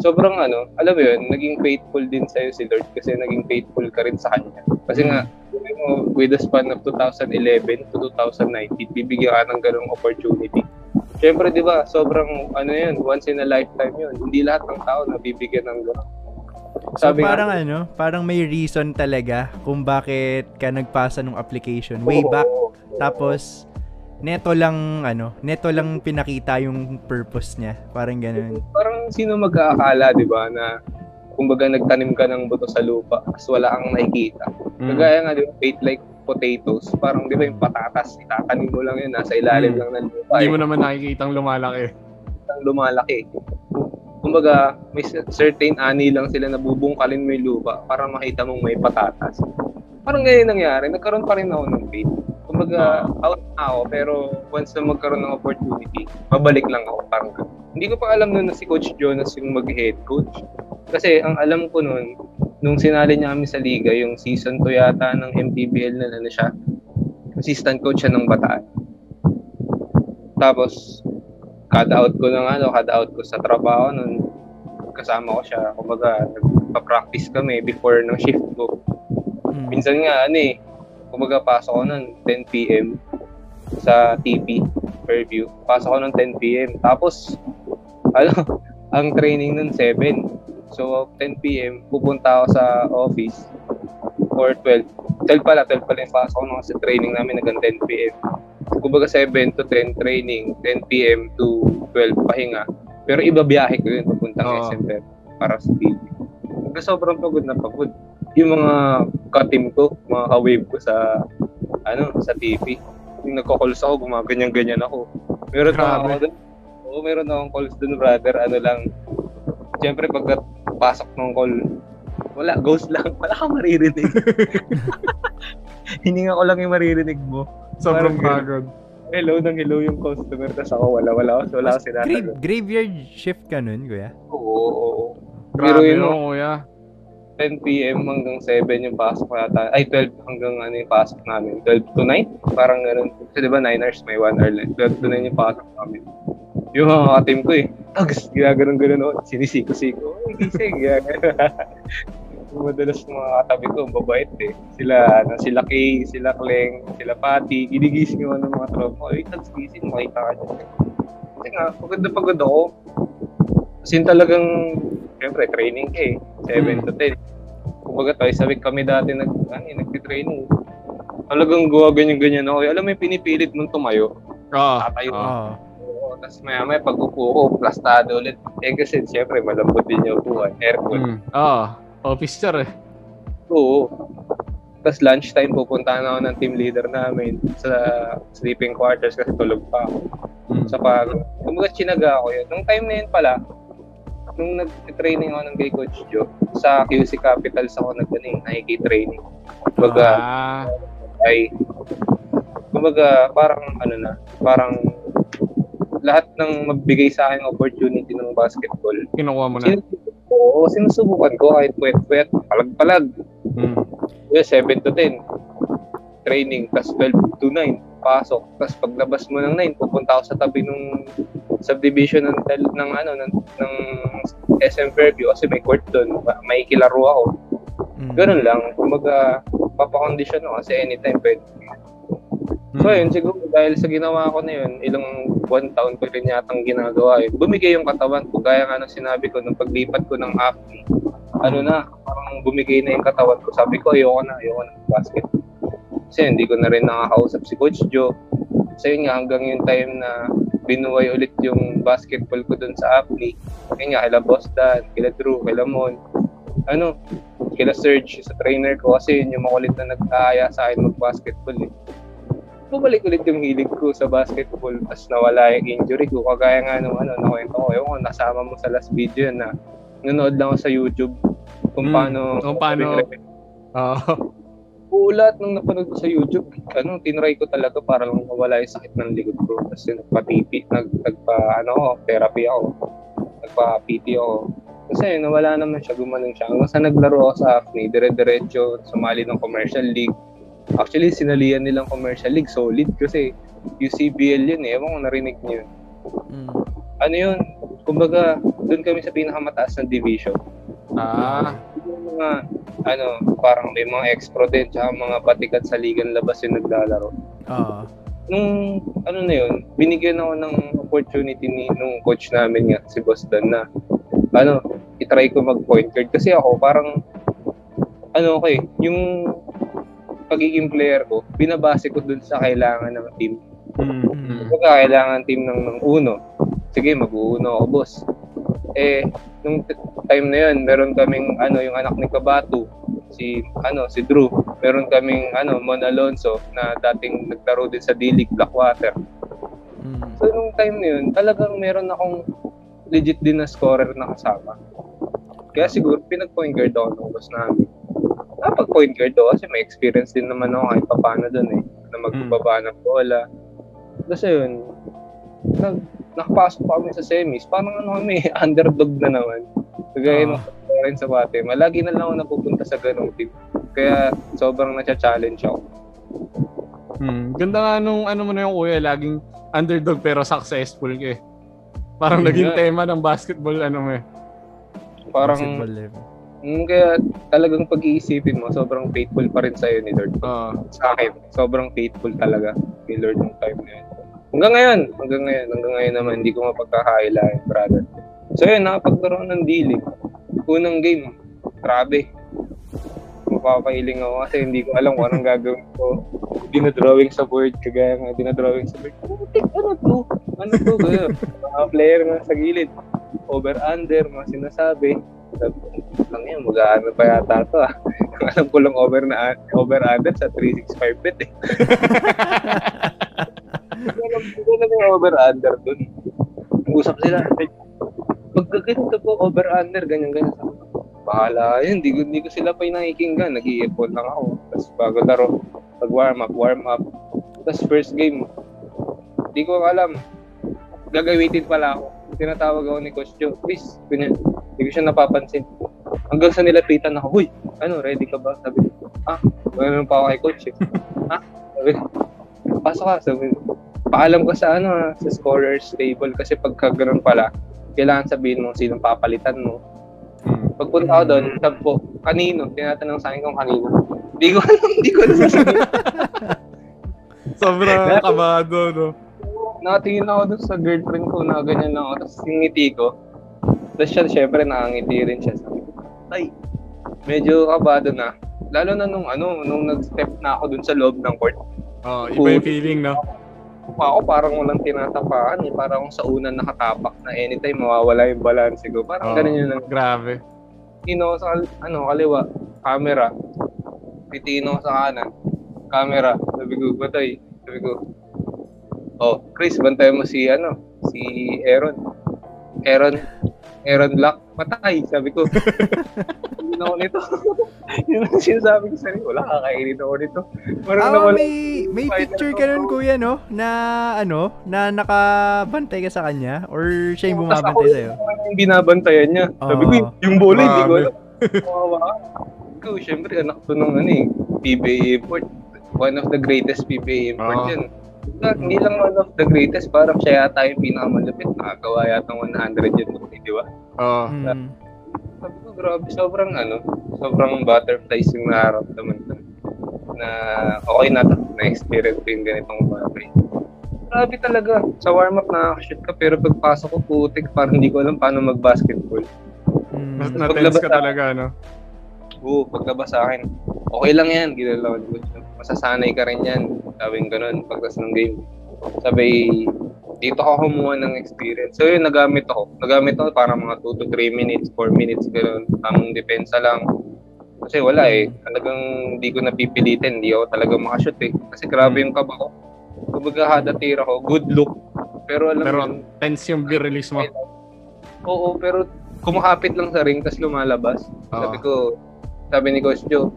sobrang ano, alam mo yun, naging faithful din sa'yo si Lord kasi naging faithful ka rin sa Kanya. Kasi nga, sabi mo, with the span of 2011 to 2019, bibigyan ka ng ganong opportunity. Siyempre, di ba, sobrang, ano yun, once in a lifetime yun. Hindi lahat ng tao nabibigyan ng gano'n. So Sabi nga- parang ano, parang may reason talaga kung bakit ka nagpasa ng application way back. Tapos neto lang ano, neto lang pinakita yung purpose niya. Parang ganun. Parang sino mag-aakala, di ba, na kumbaga nagtanim ka ng buto sa lupa tapos wala kang nakikita. Mm. Kagaya nga, di ba, fate like potatoes. Parang, di ba, yung patatas, itatanim mo lang yun, nasa ilalim Mm. lang ng lupa. Hindi eh. mo naman nakikitang lumalaki. ang lumalaki. Kumbaga, may cer- certain ani lang sila na bubungkalin mo yung lupa para makita mong may patatas. Parang ganyan nangyari. Nagkaroon pa rin ako ng faith. Kumbaga, out na ako, pero once na magkaroon ng opportunity, babalik lang ako. Parang, hindi ko pa alam nun na si Coach Jonas yung mag-head coach. Kasi ang alam ko nun, nung sinali niya kami sa liga, yung season 2 yata ng MPBL na ano siya, assistant coach siya ng Bataan. Tapos, kada out ko ng ano, kada out ko sa trabaho nun, kasama ko siya. Kumbaga, nagpa-practice kami before ng shift ko. Mm. Minsan nga, ano eh, kumbaga pasok ko nun 10 p.m. sa TP, Fairview. Pasok ko nun 10 p.m. Tapos, ano, ang training nun 7. So, 10 p.m. pupunta ako sa office or 12. 12 pala, 12 pala yung pasok ko nung sa training namin hanggang 10 p.m. Kumbaga 7 to 10 training, 10 p.m. to 12 pahinga. Pero iba biyahe ko yun papuntang Oo. SM Fair para sa TV. Kumbaga sobrang pagod na pagod. Yung mga ka-team ko, mga ka-wave ko sa ano, sa TV. Yung nagko-calls ako, gumaganyan-ganyan ako. Meron na ako doon. Oo, meron akong calls doon, brother. Ano lang, Siyempre, pagka pasok ng call, wala, ghost lang. Wala kang maririnig. Hininga ko lang yung maririnig mo. Sobrang Parang pagod. Hello nang hello yung customer. Tapos ako, wala, wala, ako- wala ako Grave, sinasagot. graveyard shift ka nun, kuya? Oo, oo, oo. Pero Grabe yun, no, kuya. 10 p.m. hanggang 7 yung pasok yata. Ay, 12 hanggang ano yung pasok namin. 12 to 9? Parang ganun. Kasi di ba 9 hours may 1 hour lang. 12 to 9 yung pasok namin. Yung mga ka-team ko eh. Tags, ginaganon-ganon ako. Sinisiko-siko. Ay, gising. Ginaganon. Madalas mga katabi ko, babait eh. Sila, ano, sila Kay, sila Kleng, sila Pati. Ginigising yung ano, mga tropa ko. Ay, tags, gising. Makita ka dyan. Kasi nga, pagod na pagod ako. Kasi talagang, syempre, training ka eh. 7 to 10. Kumbaga, twice a week kami dati nag, ano, eh, nagtitraining. Talagang gawa ganyan-ganyan ako. Alam mo, yung pinipilit mong tumayo. Oo. Tatayo Oo. Oo. Oo, tapos maya maya pag upo ko, plastado ulit. Eh kasi syempre malambot din yung upuan, aircon. Mm. Oo. Officer eh. Oo. Tapos lunchtime pupunta na ako ng team leader namin sa sleeping quarters kasi tulog pa ako. Mm. Sa pagod. Kumbaga, chinaga ako yun. Nung time na yun pala, nung nag-training ako ng kay Coach Joe, sa QC Capitals ako nag ano, eh, Nike training. Kumbaga, Ah, ay kumbaga parang ano na, parang lahat ng magbigay sa akin opportunity ng basketball. kinukuha mo na. Ko, oo, sinusubukan ko kahit puwet-puwet, palag-palag. Hmm. Yeah, 7 to 10. Training, tas 12 to 9. Pasok. Tas paglabas mo ng 9, pupunta ako sa tabi ng subdivision ng, ng ano ng, ng SM Fairview kasi may court doon. May kilaro ako. Mm. Ganun lang. Kumbaga, papakondisyon ako kasi anytime pwede. So, Hmm. yun, siguro dahil sa ginawa ko na yun, ilang one taon ko rin yatang ginagawa yun. Bumigay yung katawan ko, gaya nga ng sinabi ko, nung paglipat ko ng acne, ano na, parang bumigay na yung katawan ko. Sabi ko, ayoko na, ayoko na basket. Kasi hindi ko na rin nakakausap si Coach Joe. So yun nga, hanggang yung time na binuhay ulit yung basketball ko dun sa acne. Yun nga, kila Boss Dan, kila Drew, kila Mon. Ano, kila Serge, sa trainer ko, kasi yun yung makulit na nag-aaya sa akin mag-basketball eh bumalik ulit yung hilig ko sa basketball tapos nawala yung injury ko kagaya nga nung ano nakwento ko ewan ko nasama mo sa last video yun na nanood lang ako sa YouTube kung Mm, paano kung paano- Oo. Oo, lahat nung napanood ko sa YouTube, ano, tinry ko talaga para lang mawala yung sakit ng likod ko. Kasi nagpa-TP, nag, nagpa, ano therapy ako. Nagpa-PT ako. Kasi nawala naman siya, gumaling siya. Hanggang sa naglaro ako sa AFNI, dire-diretso, sumali ng commercial league. Actually, sinalihan nilang commercial league, solid kasi UCBL yun eh. Ewan ko narinig niyo yun. Mm. Ano yun? Kumbaga, doon kami sa pinakamataas ng division. Ah, Yung mga, ano, parang may mga ex-pro din, tsaka mga batikat sa ligan labas yung naglalaro. Oo. Nung, ano na yun, binigyan ako ng opportunity ni, nung coach namin nga, si Boss Dan, na, ano, itry ko mag-point guard. Kasi ako, parang, ano ko eh, yung pagiging player ko, binabase ko dun sa kailangan ng team. mm, mm. Kung kailangan team ng, ng uno, sige, mag-uuno ako, boss. Eh, nung time na yun, meron kaming, ano, yung anak ni Kabatu, si, ano, si Drew. Meron kaming, ano, Mon Alonso, na dating naglaro din sa D-League Blackwater. Mm. So, nung time na yun, talagang meron akong legit din na scorer na kasama. Kaya siguro, pinag-point guard ako ng boss namin. Napag point guard ako kasi may experience din naman ako kahit paano doon eh. Na magbababa ng bola. Kasi yun, nag, nakapasok pa kami sa semis. Parang ano kami, underdog na naman. Kagaya Oo. nung rin sa bate. Malagi na lang ako napupunta sa ganong team. Kaya sobrang na-challenge ako. Hmm. Ganda nga nung ano mo na yung kuya, laging underdog pero successful ka eh. Parang Yun naging nga. tema ng basketball ano mo eh. Parang, Basketball level. Mm, kaya talagang pag-iisipin mo, sobrang faithful pa rin sa'yo ni Lord. Oo. sa akin, sobrang faithful talaga ni Lord nung time na yun. Hanggang ngayon, hanggang ngayon, hanggang ngayon naman, hindi ko mapagkakailain, brother. So yun, nakapagkaroon ng D-League. Unang game, grabe. Mapapahiling ako kasi hindi ko alam kung anong gagawin ko. Dinadrawing sa board, kagaya nga dinadrawing sa board. Ano to? Ano to? Gaya, mga player nga sa gilid. Over-under, mga sinasabi. Lang yan, mag-ano pa yata to ah. alam ko lang over na over under sa 365 bet eh. Alam ko na yung over under dun. Usap sila. Pagka ganito po, over under, ganyan ganyan. Bahala yun, hindi ko, hindi ko sila pa nakikinggan. Nag-i-earphone lang ako. Tapos bago laro, pag warm up, warm up. Tapos first game, hindi ko alam. Gagawitin pala ako. Tinatawag ako ni Coach Joe, please, ganyan. Hindi ko siya napapansin. Hanggang sa nilapitan ako, Huy, ano, ready ka ba? Sabi ko, ah, ganoon pa ako kay Coach eh. Ha? Sabi ko, pasok ka. Sabi ko, paalam ka sa ano, ah, sa scorer's table kasi pagka ganun pala, kailangan sabihin mo sinong papalitan mo. Hmm. Pagpunta ko doon, sabi ko, kanino? Tinatanong sa akin kung kanino. Hindi ko alam, hindi ko alam sasabihin. Sobrang kabado, no? Nakatingin ako doon sa girlfriend ko na ganyan lang ako. Tapos yung ngiti ko. Tapos siya, syempre, nakangiti rin siya. Sabi ko, ay, medyo kabado na. Lalo na nung ano, nung nag-step na ako dun sa loob ng court. Oh, iba yung feeling, no? Pa ako parang walang tinatapaan eh. Parang sa una nakatapak na anytime mawawala yung balance ko. Parang Oh, ganun yun lang. Grabe. Tino sa ano, kaliwa, camera. Titino sa kanan, camera. Sabi ko, batay. Sabi ko, oh, Chris, bantayan mo si, ano, si Aaron. Aaron, Aaron Black, patay. Sabi ko, hindi na ako nito. Yun ang sinasabi ko sa sarili. Wala, kakainin ako nito. Parang Ah, nawala- may, may picture ka nun, kuya, no? Na, ano, na nakabantay ka sa kanya? Or siya yung bumabantay sa'yo? yung binabantayan niya. Sabi ko, Oo. yung bola, hindi ko alam. Kawawa ka. Ikaw, syempre, anak to ng ano eh, PBA import. One of the greatest PBA import Oo. yun. Diba, Hindi lang one of the greatest, parang siya yata yung pinakamalapit. Nakagawa yata ng 100 yun, di ba? Oo. Hmm. Sabi ko, grabe, sobrang ano, sobrang butterflies yung nararamdaman ko. Na okay na to, na-experience ko yung ganitong bagay. Grabe talaga. Sa warm-up nakakashoot ka, pero pagpasok ko, putik, parang hindi ko alam paano mag-basketball. Hmm. Na- Na-tense ka talaga, no? Oo, paglabas sa akin, okay lang yan, ginalawan ko. Masasanay ka rin yan, sabing ganun, pagtas ng game. Sabi, dito ako kumuha ng experience. So yun, nagamit ako. Nagamit ako para mga 2 to 3 minutes, 4 minutes, ganun. Tamang depensa lang. Kasi wala eh. Talagang hindi ko napipilitin. Hindi ako talaga makashoot eh. Kasi grabe yung kaba ko. Kumbaga kada tira ko, good look. Pero alam Pero mo, yun, tense yung release mo. Oo, pero kumakapit lang sa ring tapos lumalabas. Sabi Oo. ko, sabi ni Coach Joe,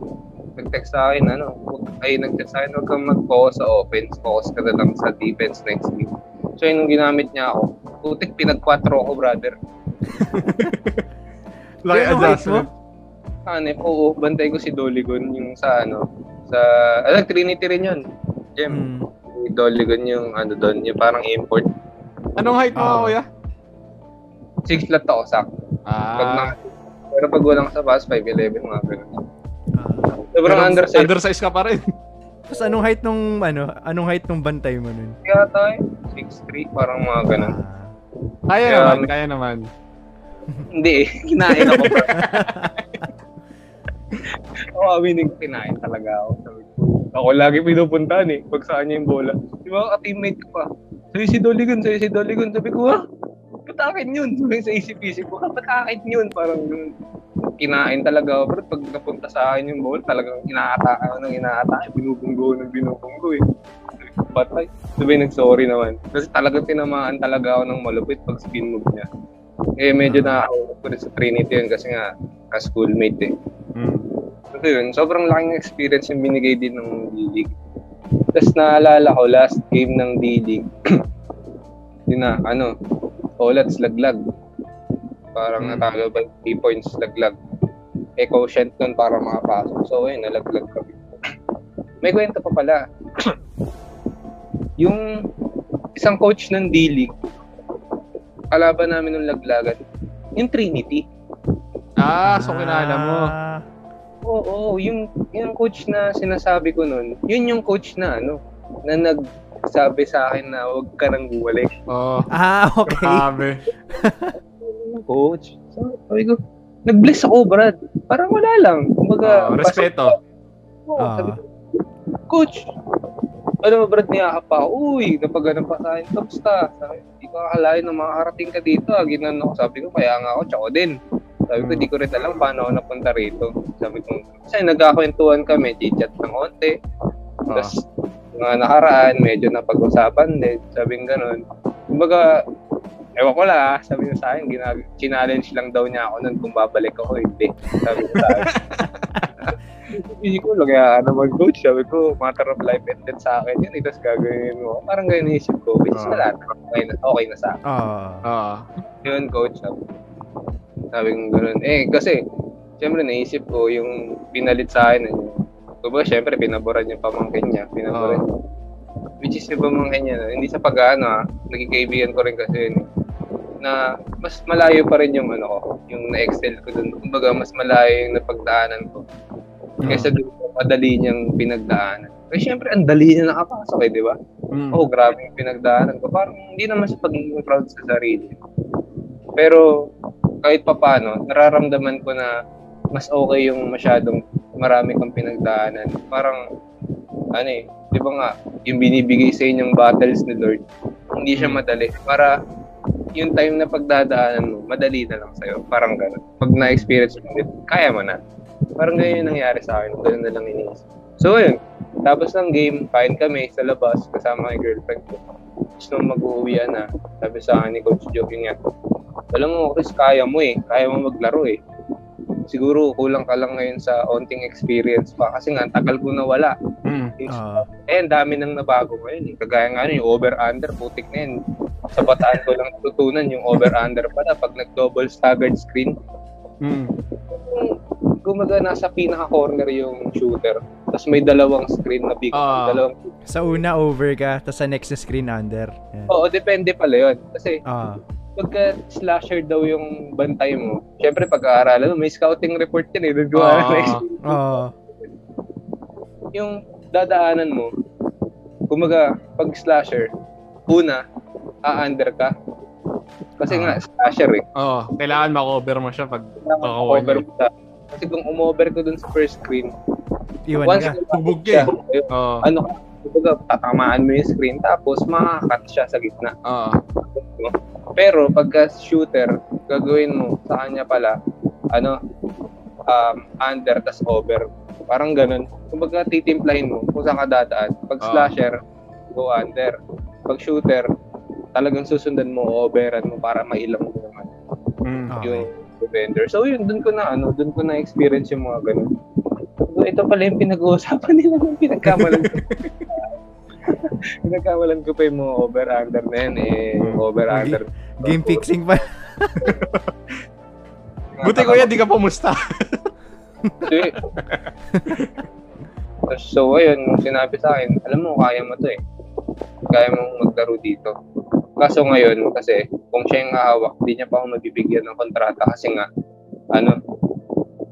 nag-text sa akin, ano, ay nag-text sa akin, huwag kang mag-focus sa offense, focus ka na lang sa defense next week. So yun yung ginamit niya ako. Putik, pinag-4 ako, brother. Nung height adjustment. Ano, oo, bantay ko si Doligon yung sa ano, sa, ano, Trinity rin yun. Jem, Hmm. si Doligon yung ano doon, yung parang import. Anong height mo, Ah. kuya? 6 flat ako, sakto. Pag na, Ah, pero pag walang sa pass, 5'11, mga ganun. Sobrang pero undersized. undersize ka pa rin. Tapos anong height nung, ano, anong height nung bantay mo nun? Kaya tayo, 6'3", parang mga ganun. Ah. Kaya Kaya- naman, kaya naman. Hindi eh, kinain ako. Oo, aminin ko, kinain talaga ako. Sabi ko, Ako lagi pinupuntahan eh, pag saan niya yung bola. Di ba, ka-teammate ko pa. Sabi si Doligon, sabi si Doligon. Sabi ko, ha? Ba't akin yun? Sa isip-isip ko, "Ha, ba't akin yun? Parang yung kinain talaga ako. Pero pag napunta sa akin yung bola, talagang inaatake ako ng inaatake. Binubunggo ng binubunggo eh. Ko, Patay. Sabi, nag-sorry naman. Kasi talagang tinamaan talaga ako ng malupit pag spin move niya. Eh, medyo nakakaulog ko rin sa Trinity yun kasi nga, ka-schoolmate eh. Hmm. So yun, sobrang laking experience yung binigay din ng D-League. Tapos naalala ko, last game ng D-League, yun na, ano, Olats laglag. Parang Hmm. natalo ba 3 points laglag. Eh, quotient nun para makapasok. So, ayun, nalaglag kami. May kwento pa pala. yung isang coach ng D-League, kalaban namin ng laglagan, yung Trinity. Ah, so kilala mo. Ah. Oo, oo, yung yung coach na sinasabi ko noon, yun yung coach na ano, na nagsabi sa akin na huwag ka nang bumalik. Oo. Ah, okay. Grabe. Coach. So, sabi ko, nag-bless ako, Brad. Parang wala lang. Kumbaga, Oo, respeto. Oo, Ah. sabi ko, coach, alam mo, Brad, niyakap pa ako. Uy, napagano pa sa akin. Kamusta? Sabi, hindi ko akalain na makakarating ka dito. ah. Ginan ako. Sabi ko, kaya nga ako, tsaka din. Sabi ko, di ko rin alam paano ako napunta rito. Sabi ko, kasi nagkakwentuhan kami, chit-chat ng konti. Tapos, mga nakaraan, medyo napag-usapan din. Sabi ko ganun. Kumbaga, ewan ko lang ah, sabi niya sa akin, ginag- challenge lang daw niya ako nun kung babalik ako, hindi. Sabi ko sa akin. Hindi ko lang, kaya naman coach, sabi ko, matter of life and death sa akin yun, eh, tapos gagawin mo. Parang ganyan isip ko, which is Ah. wala na, okay na, okay na sa akin. Ah. Oo. Yun, coach, sabi, sabi ko ganun. Eh, kasi, syempre naisip ko yung pinalit sa akin, yung, kumbaga, syempre, pinaboran yung pamangkin niya, pinaboran niya. Which is yung pamangkin niya, hindi sa pag-ano ah, naging kaibigan ko rin kasi yun, eh, na mas malayo pa rin yung ano ko, yung na-excel ko dun. Kumbaga, mas malayo yung napagdaanan ko. Kaysa dun sa madali niyang pinagdaanan. Eh, syempre, ang dali niya nakapasok eh, di ba? Mm. oh, grabe yung pinagdaanan ko. Parang hindi naman sa pagiging proud sa sarili. Pero kahit papano, nararamdaman ko na mas okay yung masyadong marami kang pinagdaanan. Parang, ano eh, di ba nga, yung binibigay sa inyong battles ni Lord, hindi siya madali. Para yung time na pagdadaanan mo, madali na lang sa'yo. Parang gano'n. Pag na-experience mo ulit, kaya mo na. Parang ganyan yung nangyari sa akin. Ganun na lang iniisip. So, ayun. Tapos ng game, kain kami sa labas kasama yung girlfriend ko. Tapos nung mag-uwian na, sabi sa akin ni Coach Joe, yun nga, alam mo, Chris, kaya mo eh. Kaya mo maglaro eh. Siguro kulang ka lang ngayon sa onting experience pa kasi nga ang tagal ko na wala. Mm. Ah. Eh, ang dami nang nabago ngayon. Eh. Kagaya nga ano, yung over-under, putik na yun. Sa bataan ko lang tutunan yung over-under pala pag nag-double staggered screen. Mm. Kung kumaga nasa pinaka-corner yung shooter. Tapos may dalawang screen na big. Ah. dalawang Sa una, over ka, tapos sa next na screen, under. Yan. Oo, depende pala yun. Kasi Ah. Pagka slasher daw yung bantay mo, syempre pag-aaralan mo, may scouting report yan eh. Doon ko Ah. Oo. yung dadaanan mo, kumaga, pag slasher, una, a-under ka. Kasi nga, slasher eh. Oo, kailangan makover mo siya pag Kailangan Oo, over yun. mo siya. Kasi kung umover ko dun sa first screen, Iwan once ka. bubog ka. eh. Oo. ano ka, tatamaan mo yung screen, tapos makakat siya sa gitna. Oo. Pero pagka shooter, gagawin mo sa kanya pala, ano, um, under tas over. Parang ganun. Kumbaga titimplahin mo kung saan ka dadaan. Pag Ah. slasher, go under. Pag shooter, talagang susundan mo, overan mo para mailang mo yung, ano, Mm. Okay. yung defender. So yun, dun ko na ano, dun ko na experience yung mga ganun. So, ito pala yung pinag-uusapan nila ng pinagkamalan ko. pinagkamalan ko pa yung mga over-under na yan eh. Yung over-under. Game fixing pa. Buti kuya, di ka pumusta. So, ayun, sinabi sa akin, alam mo, kaya mo to eh. Kaya mong maglaro dito. Kaso ngayon, kasi kung siya yung hahawak, di niya pa ako mabibigyan ng kontrata kasi nga, ano,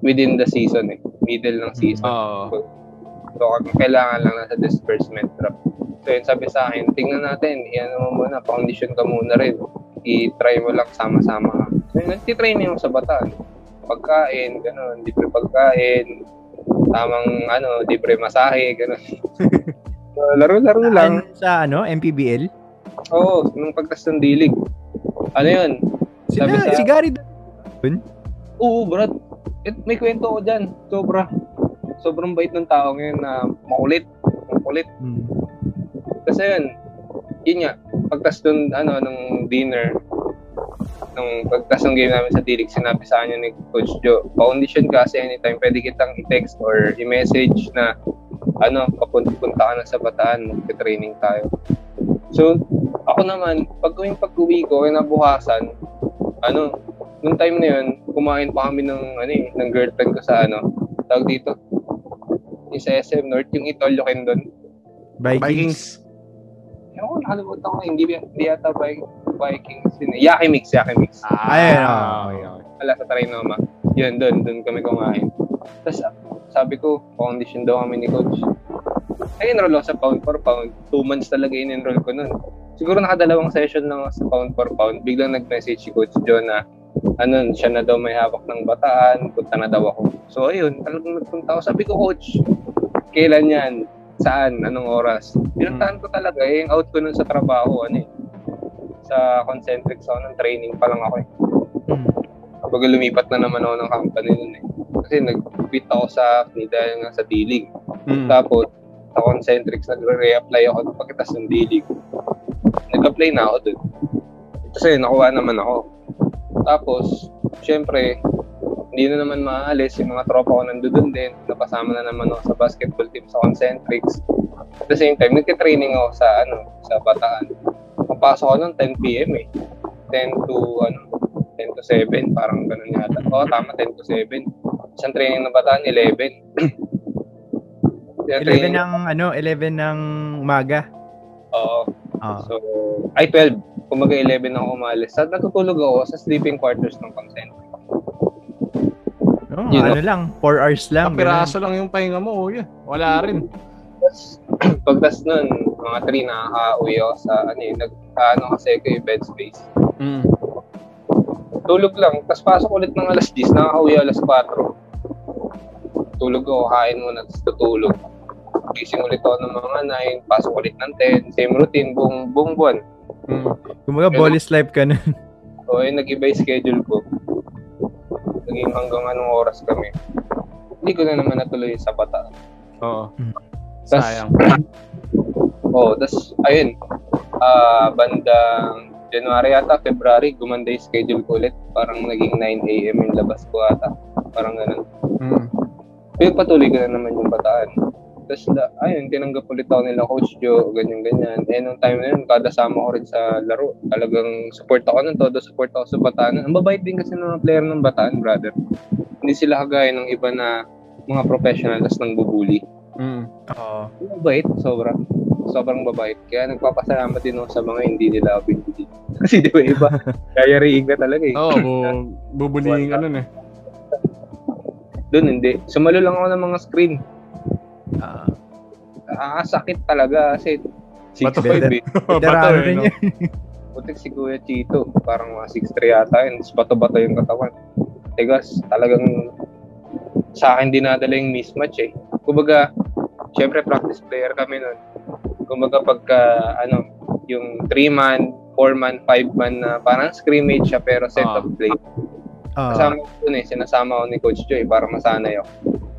within the season eh. Middle ng season. Oo. So, kung kailangan lang nasa disbursement trap. So, yun, sabi sa akin, tingnan natin, iyan mo muna, foundation ka muna rin. I-try mo lang sama-sama nagtitraining ako sa bataan. Pagkain, gano'n, libre pagkain, tamang, ano, libre masahe, gano'n. so, laro-laro lang. Ano, sa ano, MPBL? Oo, nung pagtas ng dilig. Ano yun? Sabi sa- si Gary. Oo, brad. It, may kwento ko dyan. Sobra. Sobrang bait ng tao ngayon na makulit. Makulit. Hmm. Kasi yun, yun nga, pagtas dun, ano, nung dinner, nung pagtas ng game namin sa Dilig, sinabi sa kanya ni Coach Joe, foundation ka kasi anytime pwede kitang i-text or i-message na, ano, papunta ka na sa bataan, mag-training tayo. So, ako naman, pag yung pag-uwi ko, kinabukasan, ano, nung time na yun, kumain pa kami ng, ano eh, ng girlfriend ko sa, ano, tawag dito, yung sa SM North, yung Itolyokin doon. Vikings. Vikings. Ewan ko, nakalimutan ko. Hindi, hindi yata Vi- Vikings. Yun. eh. Yaki Mix, Yaki Mix. Ayun, oo. okay, okay. Wala sa Trinoma. Yun, doon. Doon kami kumain. Tapos, ah, sabi ko, condition daw kami ni Coach. Ay, enroll ako sa pound for pound. Two months talaga in-enroll ko nun. Siguro nakadalawang session lang sa pound for pound. Biglang nag-message si Coach John na ano, siya na daw may hawak ng bataan, punta na daw ako. So, ayun, talagang nagpunta ako. Sabi ko, Coach, kailan yan? Saan? Anong oras? Pinuntahan ko talaga, eh, yung out ko nun sa trabaho, ano eh. Sa concentric zone ng training pa lang ako eh. Hmm. Kapag lumipat na naman ako ng company nun eh. Kasi nag-quit ako sa AFNI dahil nga sa dealing. Mm. Tapos, sa Concentrix, nagre-reapply ako ng pagkatas ng dealing. Nag-apply na ako dun. Kasi nakuha naman ako. Tapos, syempre, hindi na naman maalis. Yung mga tropa ko nandun din. Napasama na naman ako sa basketball team sa Concentrix. At the same time, nagka-training ako sa, ano, sa Bataan. Papasok ako ng 10 p.m. eh. 10 to, ano, 10 to 7. Parang ganun yata. Oo, tama, 10 to 7. Isang training ng Bataan, 11. Kaya 11 training- ng, ano, 11 ng umaga. Oo. Ah. So, ay 12. Kumaga 11 ako umalis. At natutulog ako sa sleeping quarters ng consent. Oh, Yun, ano lang, 4 hours lang. Kapiraso lang yung pahinga mo, kuya. Wala rin. Tapos, pagtas nun, mga 3 nakaka-uwi ako sa, ano eh, nag, ano kasi ko yung bed space. Mm. Tulog lang. Tapos pasok ulit ng alas 10, nakaka-uwi alas 4. Tulog ako, kain muna, tapos tutulog. Gising ulit ako ng mga 9, pasok ulit ng 10. Same routine, buong, buong buwan. Mm. Kumbaga, bollis life ka na. So, ayun, nag-iba yung schedule ko. Naging hanggang anong oras kami. Hindi ko na naman natuloy sa bata. Oo. Tas, Sayang. oh, tas, ayun, ah bandang January yata, February, gumanda yung schedule ko ulit. Parang naging 9 a.m. yung labas ko ata. Parang ganun. Mm. Pero patuloy ko na naman yung bataan. Tapos, ayun, tinanggap ulit ako nila Coach Joe, ganyan-ganyan. Eh, nung time na yun, kada sama ko rin sa laro. Talagang support ako ng todo, support ako sa bataan. Ang babait din kasi ng mga player ng bataan, brother. Hindi sila kagaya ng iba na mga professional tas nang bubuli. Mm. Oo. Babait, sobra. Sobrang babait. Kaya nagpapasalamat din ako sa mga hindi nila ako. Kasi di ba iba, kaya riing ka talaga eh. Oo, bu- bubulihin ka nun eh. Doon hindi. Sumalo lang ako ng mga screen. Ah, Ah, sakit talaga kasi 6'5 eh. Bato veterano eh, rin no? yan. Putik si Kuya Chito. Parang mga 6'3 yata yun. Tapos bato-bato yung katawan. Tigas, talagang sa akin dinadala yung mismatch eh. Kumbaga, syempre practice player kami nun. Kumbaga pagka, ano, yung 3-man, 4-man, 5-man na parang scrimmage siya pero set Ah. of play. Ah, Kasama ko dun eh, sinasama ko ni Coach Joy para masanay ako.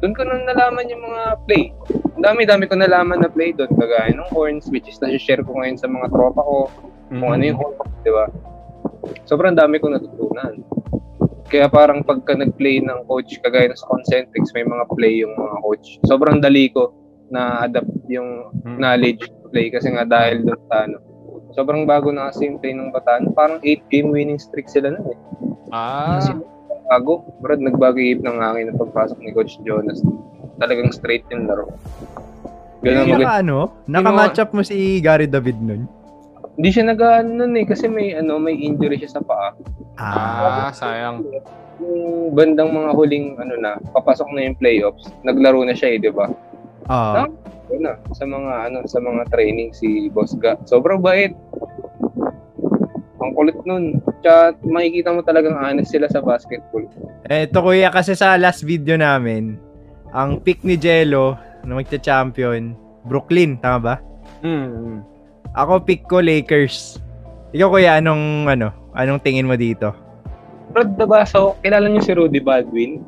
Doon ko nang nalaman yung mga play. Ang dami-dami ko nalaman na play doon. Kagaya ng horns, which is na-share ko ngayon sa mga tropa ko. Kung ano yung horns, di ba? Sobrang dami ko natutunan. Kaya parang pagka nag-play ng coach, kagaya sa Concentrix, may mga play yung mga coach. Sobrang dali ko na adapt yung Mm. knowledge to play kasi nga dahil doon sa ano. Sobrang bago na kasi yung play ng Bataan. Parang 8 game winning streak sila nun eh. Ah, Bago, Brad, nagbago yung ng hangin ng pagpasok ni Coach Jonas. Talagang straight yung laro. Ganun yung naka, ano, naka-match up mo si Gary David nun. Hindi siya nag nun eh, kasi may, ano, may injury siya sa paa. ah, sayang. Yung bandang mga huling, ano na, papasok na yung playoffs, naglaro na siya eh, di ba? Ah, Yun na, sa mga, ano, sa mga training si Boss Ga. Sobrang bait. Ang kulit nun. Tsaka makikita mo talagang honest sila sa basketball. Eto kuya, kasi sa last video namin, ang pick ni Jello na magcha-champion, Brooklyn, tama ba? Mm. Ako pick ko Lakers. Ikaw kuya, anong ano, anong tingin mo dito? Brad, diba, so, kilala niyo si Rudy Baldwin?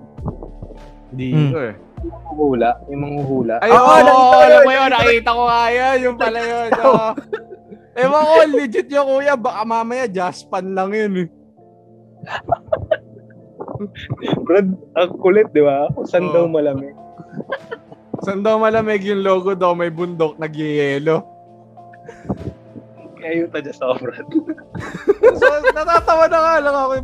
Di Hmm. ko eh. Yung manghuhula, yung manghuhula. Ay, Oo, oo, nakita ko alam yun, mo yun, nakita ko nga yan, yung pala yun. oo. Ewan ko, legit yun kuya, baka mamaya jaspan lang yun eh. Brad, ang kulit, di ba? Saan Oo. daw malamig. Saan daw malamig yung logo daw, may bundok, nagyayelo. Kaya yung tadya sa Brad. So, natatawa na nga lang ako. eh.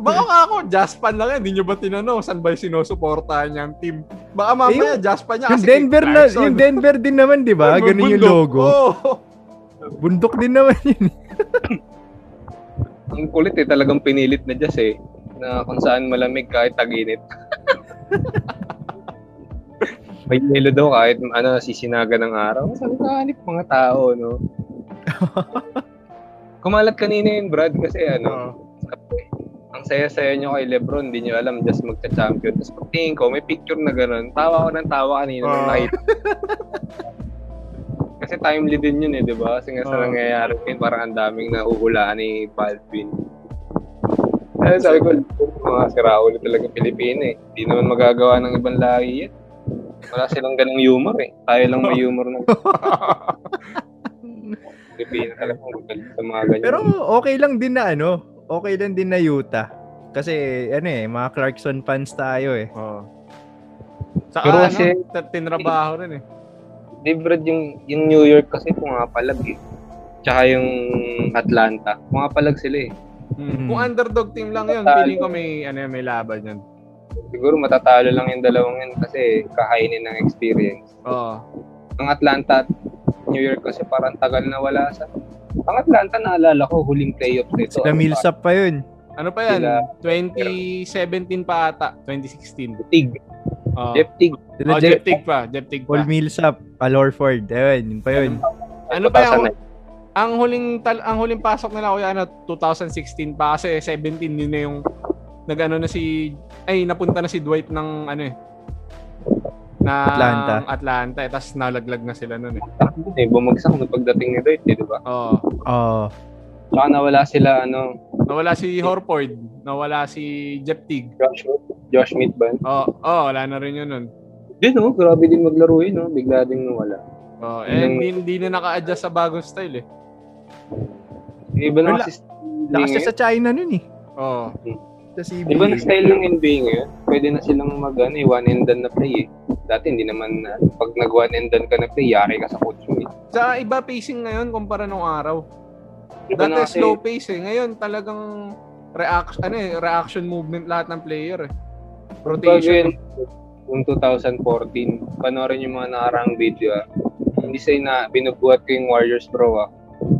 Baka nga ako, jaspan lang yan. Hindi nyo ba tinanong saan ba yung sinusuportahan niyang team? Baka mamaya, jaspan niya. Yung Denver na, yung Denver din naman, 'di ba? Oh, Ganun yung logo. Oo. Bundok din naman yun. Ang kulit eh, talagang pinilit na Diyos eh. Na kung saan malamig kahit tag-init. May yelo daw kahit ano, sisinaga ng araw. Saan kahanip mga tao, no? Kumalat kanina yun, Brad, kasi ano, ang saya-saya nyo kay Lebron, hindi nyo alam, just magka-champion. Tapos pagtingin ko, may picture na gano'n. Tawa ko ng tawa kanina nung Oo. nakita. Kasi timely din yun eh, di ba? Kasi nga sa Oo. nangyayari yun, parang ang daming nahuhulaan ni Baldwin. Kaya sabi ko, mga siraulo talaga Pilipino eh. Hindi naman magagawa ng ibang lahi yan. Wala silang ganong humor eh. Tayo lang may humor ng Pilipino talaga. Sa mga ganyan. Pero okay lang din na ano, okay lang din na Utah. Kasi ano eh, mga Clarkson fans tayo eh. Oo. Saka Pero ano, kasi- tinrabaho rin eh. Di Brad, yung, yung New York kasi pumapalag eh. Tsaka yung Atlanta, pumapalag sila eh. Hmm. Mm. Kung underdog team lang yun, feeling ko may, ano, may laban yun. Siguro matatalo lang yung dalawang yun kasi kakainin ng experience. Oo. Ang Atlanta at New York kasi parang tagal na wala sa... Ang Atlanta naalala ko, huling playoffs nito. Sila Millsap pa yun. Ano pa yan? Sila- 2017 pa ata. 2016. Tig. Oo. Jeff Tig. Sila Oh, Je- Jeff Tig pa. Jeff Tig Paul pa. Millsap, Al Horford. Ayun, yun pa yun. Ano pa yan? 2009. Ang huling tal ang huling pasok nila kuya ano 2016 pa kasi 17 din na yung nagano na si ay napunta na si Dwight ng ano eh na Atlanta. Atlanta eh, tapos nalaglag na sila noon eh. Eh, bumagsak na pagdating ni Dwight, eh, di ba? Oo. Oo. Tsaka nawala sila, ano, Nawala si Horford, nawala si Jeff Tig. Josh, Josh Smith ba? Oo, oh, oh, wala na rin yun nun. Yun oh, grabe din maglaro yun oh. Bigla ding nawala. Oh, eh, hindi, hindi na naka-adjust sa bagong style eh. Iba na kasi Lakas niya sa China nun eh. Oh. Sa CBA. Iba na style ng NBA ngayon. Pwede na silang mag ano, eh, one and done na play eh. Dati hindi naman na pag nag one and done ka na play, yari ka sa coach mo eh. Sa iba pacing ngayon kumpara nung araw. Iba na Dati kasi, slow pace eh. Ngayon talagang reaction ano eh, reaction movement lahat ng player eh. Rotation. yun, yung 2014, panoorin yung mga nakarang video ah. Hindi say na binubuhat ko yung Warriors bro ah.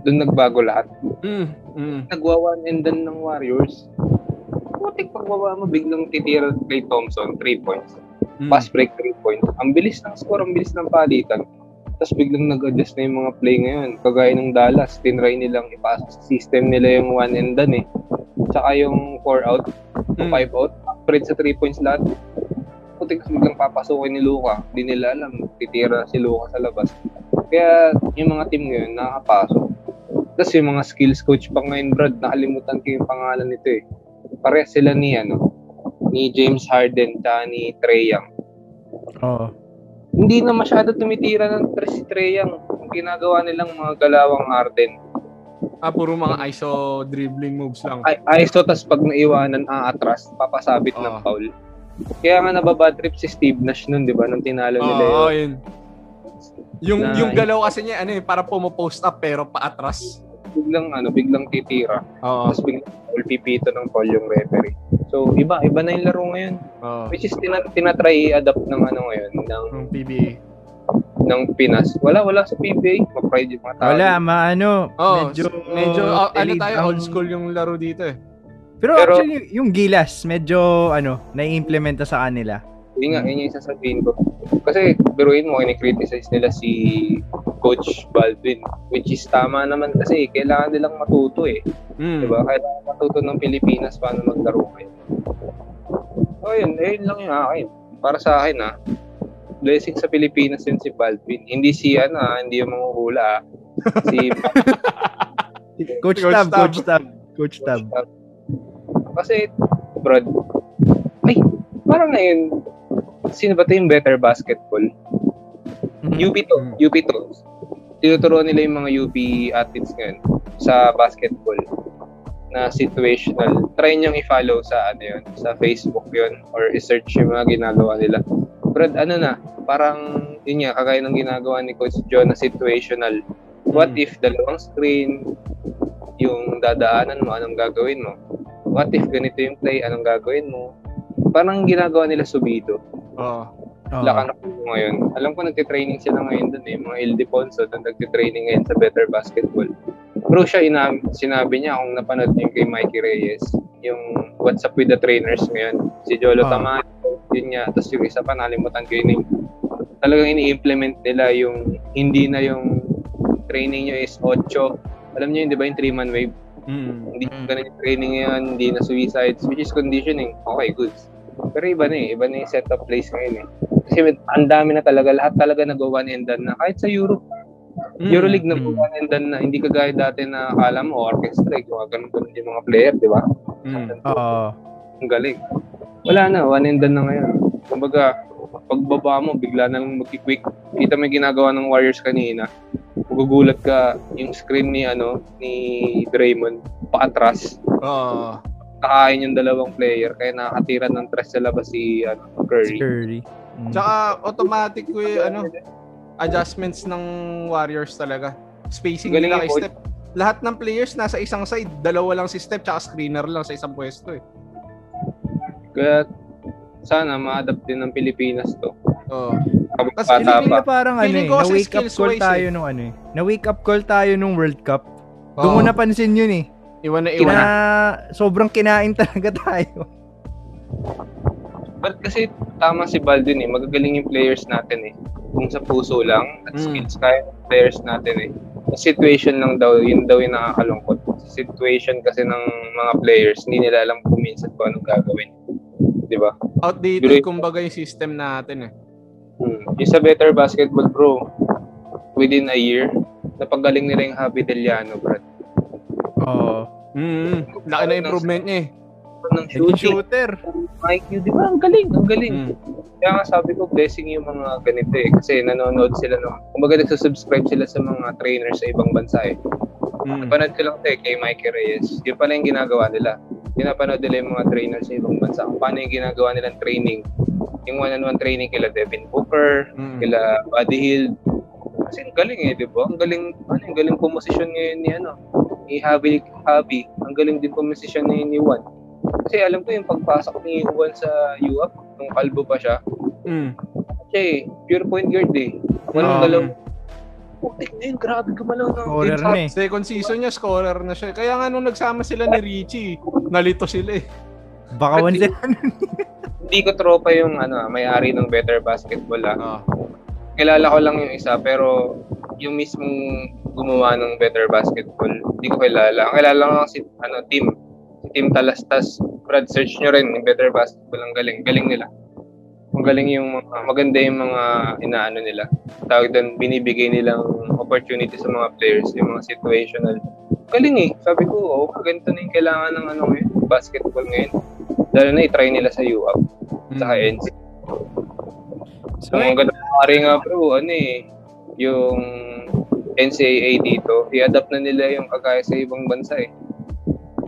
Doon nagbago lahat. Mm, mm. Nagwa one and done ng Warriors. Putik pagbaba mo, biglang titira Clay Thompson, 3 points. mm. Pass break 3 points. Ang bilis ng score, ang bilis ng palitan. Tapos biglang nag-adjust na yung mga play ngayon. Kagaya ng Dallas, tinry nilang ipasa sa system nila yung one and done eh. Tsaka yung 4 out, Mm. 5 out, spread sa 3 points lahat. Putik biglang papasukin ni Luka. Hindi nila alam, titira si Luka sa labas. Kaya yung mga team ngayon, nakakapasok. Tapos yung mga skills coach pa ngayon, Brad, nakalimutan ko yung pangalan nito eh. Pare sila ni ano, ni James Harden tsaka ni Trey Young. Oo. Hindi na masyado tumitira ng tres si Trey Young. Ang ginagawa nilang mga galawang Harden. Ah, puro mga ISO dribbling moves lang. Ay, ISO, tas pag naiwanan, aatras, papasabit ng Oo. foul. Kaya nga nababad trip si Steve Nash nun, di ba? Nung tinalo Oo, nila oh, yun. yun. Yung, Na- yung galaw kasi niya, ano eh, para pumo-post up pero paatras. Biglang, ano, biglang titira. Oo. Tapos biglang pipito ng foul yung referee. So, iba, iba na yung laro ngayon. Oo. Which is, tina, tinatry i-adapt ng ano ngayon, ng, Yung PBA. ng Pinas. Wala, wala sa PBA. Ma-pride yung mga tao. Wala, maano. Oh, medyo, medyo oh, ano tayo, ang- old school yung laro dito eh. Pero, Pero- actually, yung Gilas, medyo, ano, nai-implementa sa kanila. Yun nga, yun yung sasabihin ko. Kasi, biruin mo, kini-criticize nila si Coach Baldwin. Which is tama naman kasi, kailangan nilang matuto eh. Mm. Diba? Kailangan matuto ng Pilipinas paano maglaro kayo. So, yun, eh, yun lang yung akin. Para sa akin, ah, blessing sa Pilipinas yun si Baldwin. Hindi si, ano, ah, hindi yung mga hula, ah. Si Coach, Coach Tab, Tab. Coach Tab. Coach Tab. Kasi, Brad, ay, parang ngayon, sino ba ito yung better basketball? Mhm. UP to, Mm. UP to. Tinuturo nila yung mga UP athletes ngayon sa basketball na situational. Try niyong i-follow sa ano yun, sa Facebook yun or i-search yung mga ginagawa nila. Brad, ano na, parang yun nga, kagaya ng ginagawa ni Coach John na situational. What Mm. if dalawang screen, yung dadaanan mo, anong gagawin mo? What if ganito yung play, anong gagawin mo? Parang ginagawa nila subido. Oo. Oo. Lakan ngayon. Alam ko nagtitraining sila ngayon doon eh. Mga Ildefonso doon nagtitraining ngayon sa Better Basketball. Bro, siya ina- sinabi niya kung napanood niyo kay Mikey Reyes, yung What's Up with the Trainers ngayon. Si Jolo Ah. Tamayo, yun nga. Tapos yung isa pa, nalimutan ko yun. eh. Talagang ini-implement nila yung hindi na yung training nyo is 8. Alam niyo yun, di ba yung 3-man wave? Mm. Hindi ganun yung training ngayon, hindi na suicides, which is conditioning. Okay, goods. Pero iba na eh, iba na yung setup plays ngayon eh. Kasi ang dami na talaga, lahat talaga nag-one and done na. Kahit sa Europe, Mm. Euroleague Mm. nag-one and done na. Hindi kagaya dati na akala mo, orchestra, eh, kung ganun ganun yung mga player, di ba? Mm. Oo. Ang galing. Wala na, one and done na ngayon. Kumbaga, pagbaba mo, bigla na lang mag-quick. Kita mo yung ginagawa ng Warriors kanina. Magugulat ka yung screen ni ano ni Draymond paatras. Oo. Kakain yung dalawang player kaya nakakatira ng tres sa labas si ano, Curry. Curry. Mm. Tsaka automatic ko yung ano, adjustments ng Warriors talaga. Spacing Galing nila kay coach. Step. Lahat ng players nasa isang side, dalawa lang si Step tsaka screener lang sa isang pwesto eh. Kaya sana ma-adapt din ng Pilipinas to. Oo. Tas bata Feeling pa. ko parang ano eh, na-wake up skills call wise tayo eh. nung ano eh. Na-wake up call tayo nung World Cup. Doon Oo. ko napansin yun eh. Iwan na iwan Kina, na. sobrang kinain talaga tayo. But kasi tama si Baldwin eh, magagaling yung players natin eh. Kung sa puso lang at Mm. skills kaya players natin eh. Sa situation lang daw, yun daw yung nakakalungkot. Sa situation kasi ng mga players, hindi nila alam kung minsan kung anong gagawin. Di ba? Outdated Great. kumbaga yung system natin eh. Hmm. Yung sa Better Basketball Bro, within a year, napagaling nila yung Javi Deliano, Brad. Oo. Mm. Laki na improvement niya eh. Ng shooting, shooter. IQ, di ba? Ang galing, ang galing. Mm. Kaya nga sabi ko, blessing yung mga ganito eh. Kasi nanonood sila, no? kumbaga nagsusubscribe sila sa mga trainers sa ibang bansa eh. Mm. Napanood ko lang ito eh, kay Mikey Reyes. Yun pala yung ginagawa nila. Pinapanood nila yung mga trainers sa ibang bansa. Kung paano yung ginagawa nilang training. Yung one-on-one training kila Devin Booker, Mm. kila Buddy Hield. Kasi ang galing eh, di ba? Ang galing, ano, ang galing pumosisyon ngayon ni ano, ni Javi, Javi. Ang galing din pumosisyon ni, ni Juan. Kasi alam ko yung pagpasok ni Juan sa UAP, nung kalbo pa siya, Mm. kasi pure point guard eh. Walang Um, galaw. Putik na yun, grabe gumalaw na. Scorer na eh. Second season niya, scorer na siya. Kaya nga nung nagsama sila ni Richie, nalito sila eh. Baka one. Hindi ko tropa yung ano, may-ari ng Better Basketball ah. Ah. kilala ko lang yung isa pero yung mismong gumawa ng Better Basketball, hindi ko kilala. Ang kilala ko lang si ano, Tim. Si Tim Talastas. Brad, search nyo rin yung Better Basketball. Ang galing. Galing nila. Ang galing yung mga, maganda yung mga inaano nila. Tawag doon, binibigay nilang opportunity sa mga players, yung mga situational. Galing eh. Sabi ko, oh, ganito na yung kailangan ng ano ngayon, basketball ngayon. Lalo na i-try nila sa UAP, sa Mm. NC. So, Ang ganda pare nga bro, ano eh, yung NCAA dito, i-adapt na nila yung kagaya sa ibang bansa eh.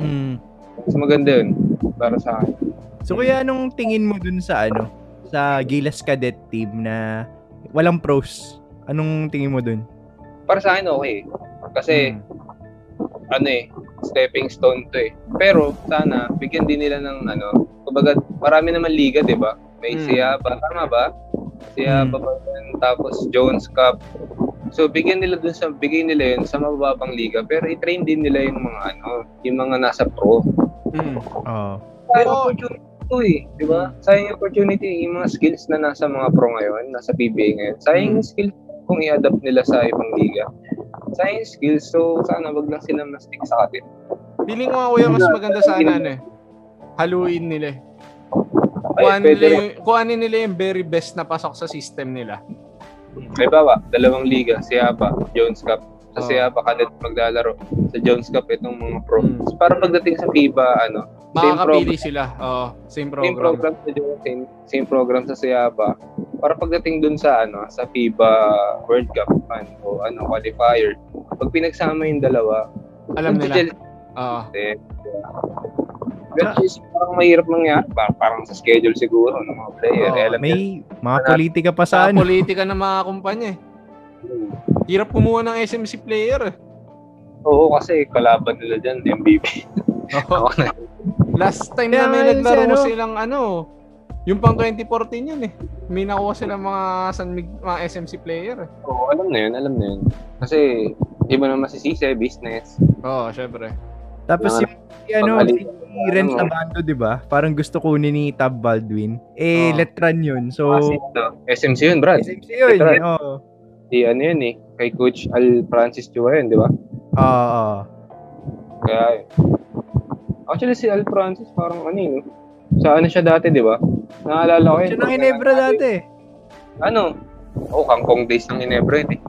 mm. Mas maganda yun para sa akin. So kuya anong tingin mo dun sa ano? Sa Gilas Cadet team na walang pros? Anong tingin mo dun? Para sa akin okay. Kasi Mm. ano eh, stepping stone to eh. Pero sana bigyan din nila ng ano, kumbaga marami naman liga, 'di ba? May Mm. Siaba, tama ba? Siaba Mm. ba yun? tapos Jones Cup. So bigyan nila dun sa bigay nila yun sa mababang liga pero i-train din nila yung mga ano, yung mga nasa pro. Mm. Sayang Pero- opportunity to eh, di ba? Sayang yung opportunity, yung mga skills na nasa mga pro ngayon, nasa PBA ngayon. Sayang yung skills kung i-adapt nila sa ibang liga. Sayang skills, so sana wag lang sila ma-stick sa atin. Feeling ko kuya, mas maganda sana ano eh. Haluin nila eh. Pwede nila, yung, kuhanin nila yung very best na pasok sa system nila. May bawa, dalawang liga, Siaba, Jones Cup. Sa Oh. Siaba, kadet maglalaro. Sa Jones Cup, itong mga pro. Mm. So, para pagdating sa FIBA, ano, same program. sila. Oo, same Same program. program sa Jones, same, same program sa Siaba. Para pagdating dun sa ano, sa FIBA World Cup ano, o ano, qualifier. Pag pinagsama yung dalawa, Alam nila. Oo. Eh, Which is parang mahirap mangyari. Parang, parang sa schedule siguro ng mga player. Niya, May mga politika pa Sa ano. politika ng mga kumpanya eh. Hirap kumuha ng SMC player eh. Oo, kasi kalaban nila dyan, MVP. Oo. Last time na may naglaro ano- silang ano, yung pang 2014 yun eh. May nakuha silang mga San Mig- mga SMC player eh. Oo, alam na yun, alam na yun. Kasi, di mo naman masisisi, business. Oo, syempre. Tapos yung si, ano, Renz? Abando, di ba? Parang gusto kunin ni Tab Baldwin. Eh, Oo. letran yun. So, ito, SMC yun, Brad. SMC yun. Letran. Oo. Si ano yun eh, kay Coach Al Francis Chua yun, di ba? Oo. oo. Kaya. Actually, si Al Francis parang ano yun, sa ano siya dati, di ba? Naalala ko yun. Siya ng Ginebra dati. Ano? Oh, kangkong days ng Ginebra yun eh.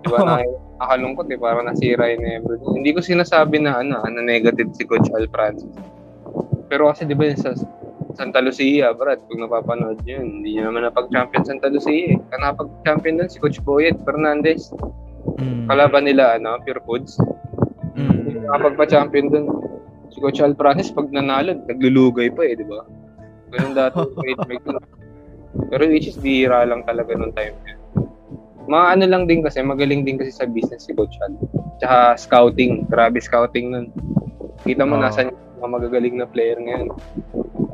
Di ba Oo. na nakalungkot eh, parang nasira yung Ginebra. Hindi ko sinasabi na ano, ano negative si Coach Al Francis. Pero kasi di ba yun sa Santa Lucia, Brad, kung napapanood nyo yun, hindi nyo naman napag-champion Santa Lucia eh. Ang napag-champion doon si Coach Boyet Fernandez. Mm. Kalaban nila, ano, Pure Foods. Mm. Nakapagpa-champion doon. Si Coach Al Francis, pag nanalo, naglulugay pa eh, di ba? Ganun dati. break na. Pero which is bihira lang talaga nung time niya. Mga ano lang din kasi, magaling din kasi sa business si Coach Al. Tsaka scouting, grabe scouting nun. Kita mo, Oo. nasa mga magagaling na player ngayon.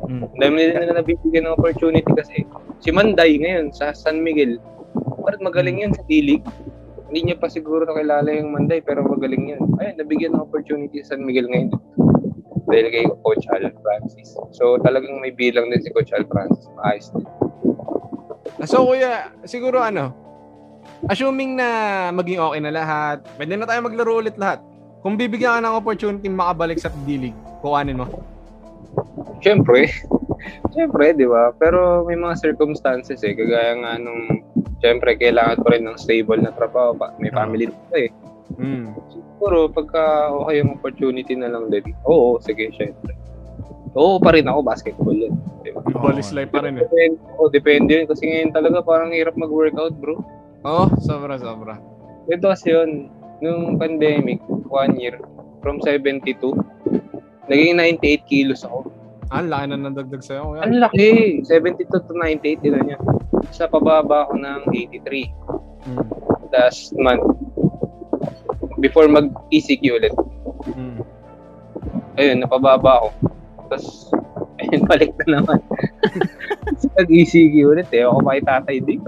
Mm. Dami nila na nabibigyan ng opportunity kasi. Si Manday ngayon sa San Miguel, parang magaling yun sa D-League. Hindi niya pa siguro nakilala yung Manday pero magaling yun. Ayun, nabigyan ng opportunity sa San Miguel ngayon. Dahil kay Coach Al Francis. So talagang may bilang din si Coach Al Francis. Maayos din. So kuya, siguro ano, assuming na maging okay na lahat, pwede na tayo maglaro ulit lahat. Kung bibigyan ka ng opportunity makabalik sa D-League, kuhanin mo. Siyempre. Siyempre, di ba? Pero may mga circumstances eh. Kagaya nga nung, siyempre, kailangan ko rin ng stable na trabaho. Pa. May Oo. family pa eh. Mm. Siguro, pagka okay yung opportunity na lang din, oo, sige, syempre. Oo pa rin ako, basketball yun. Di ba? football is life pa rin eh. Depende, oh, depende yun. Kasi ngayon talaga parang hirap mag-workout, bro. Oo, oh, sobra, sobra. Ito kasi yun, nung pandemic, one year, from 72, naging 98 kilos ako. Ah, ang laki na nadagdag sa'yo. Kuya. Ang laki! 72 to 98, ito niya. Sa pababa ako ng 83 Mm. last month. Before mag-ECQ ulit. Mm. Ayun, napababa ako. Tapos, ayun, balik na naman. Nag-ECQ ulit eh. Ako kay Tatay Dix.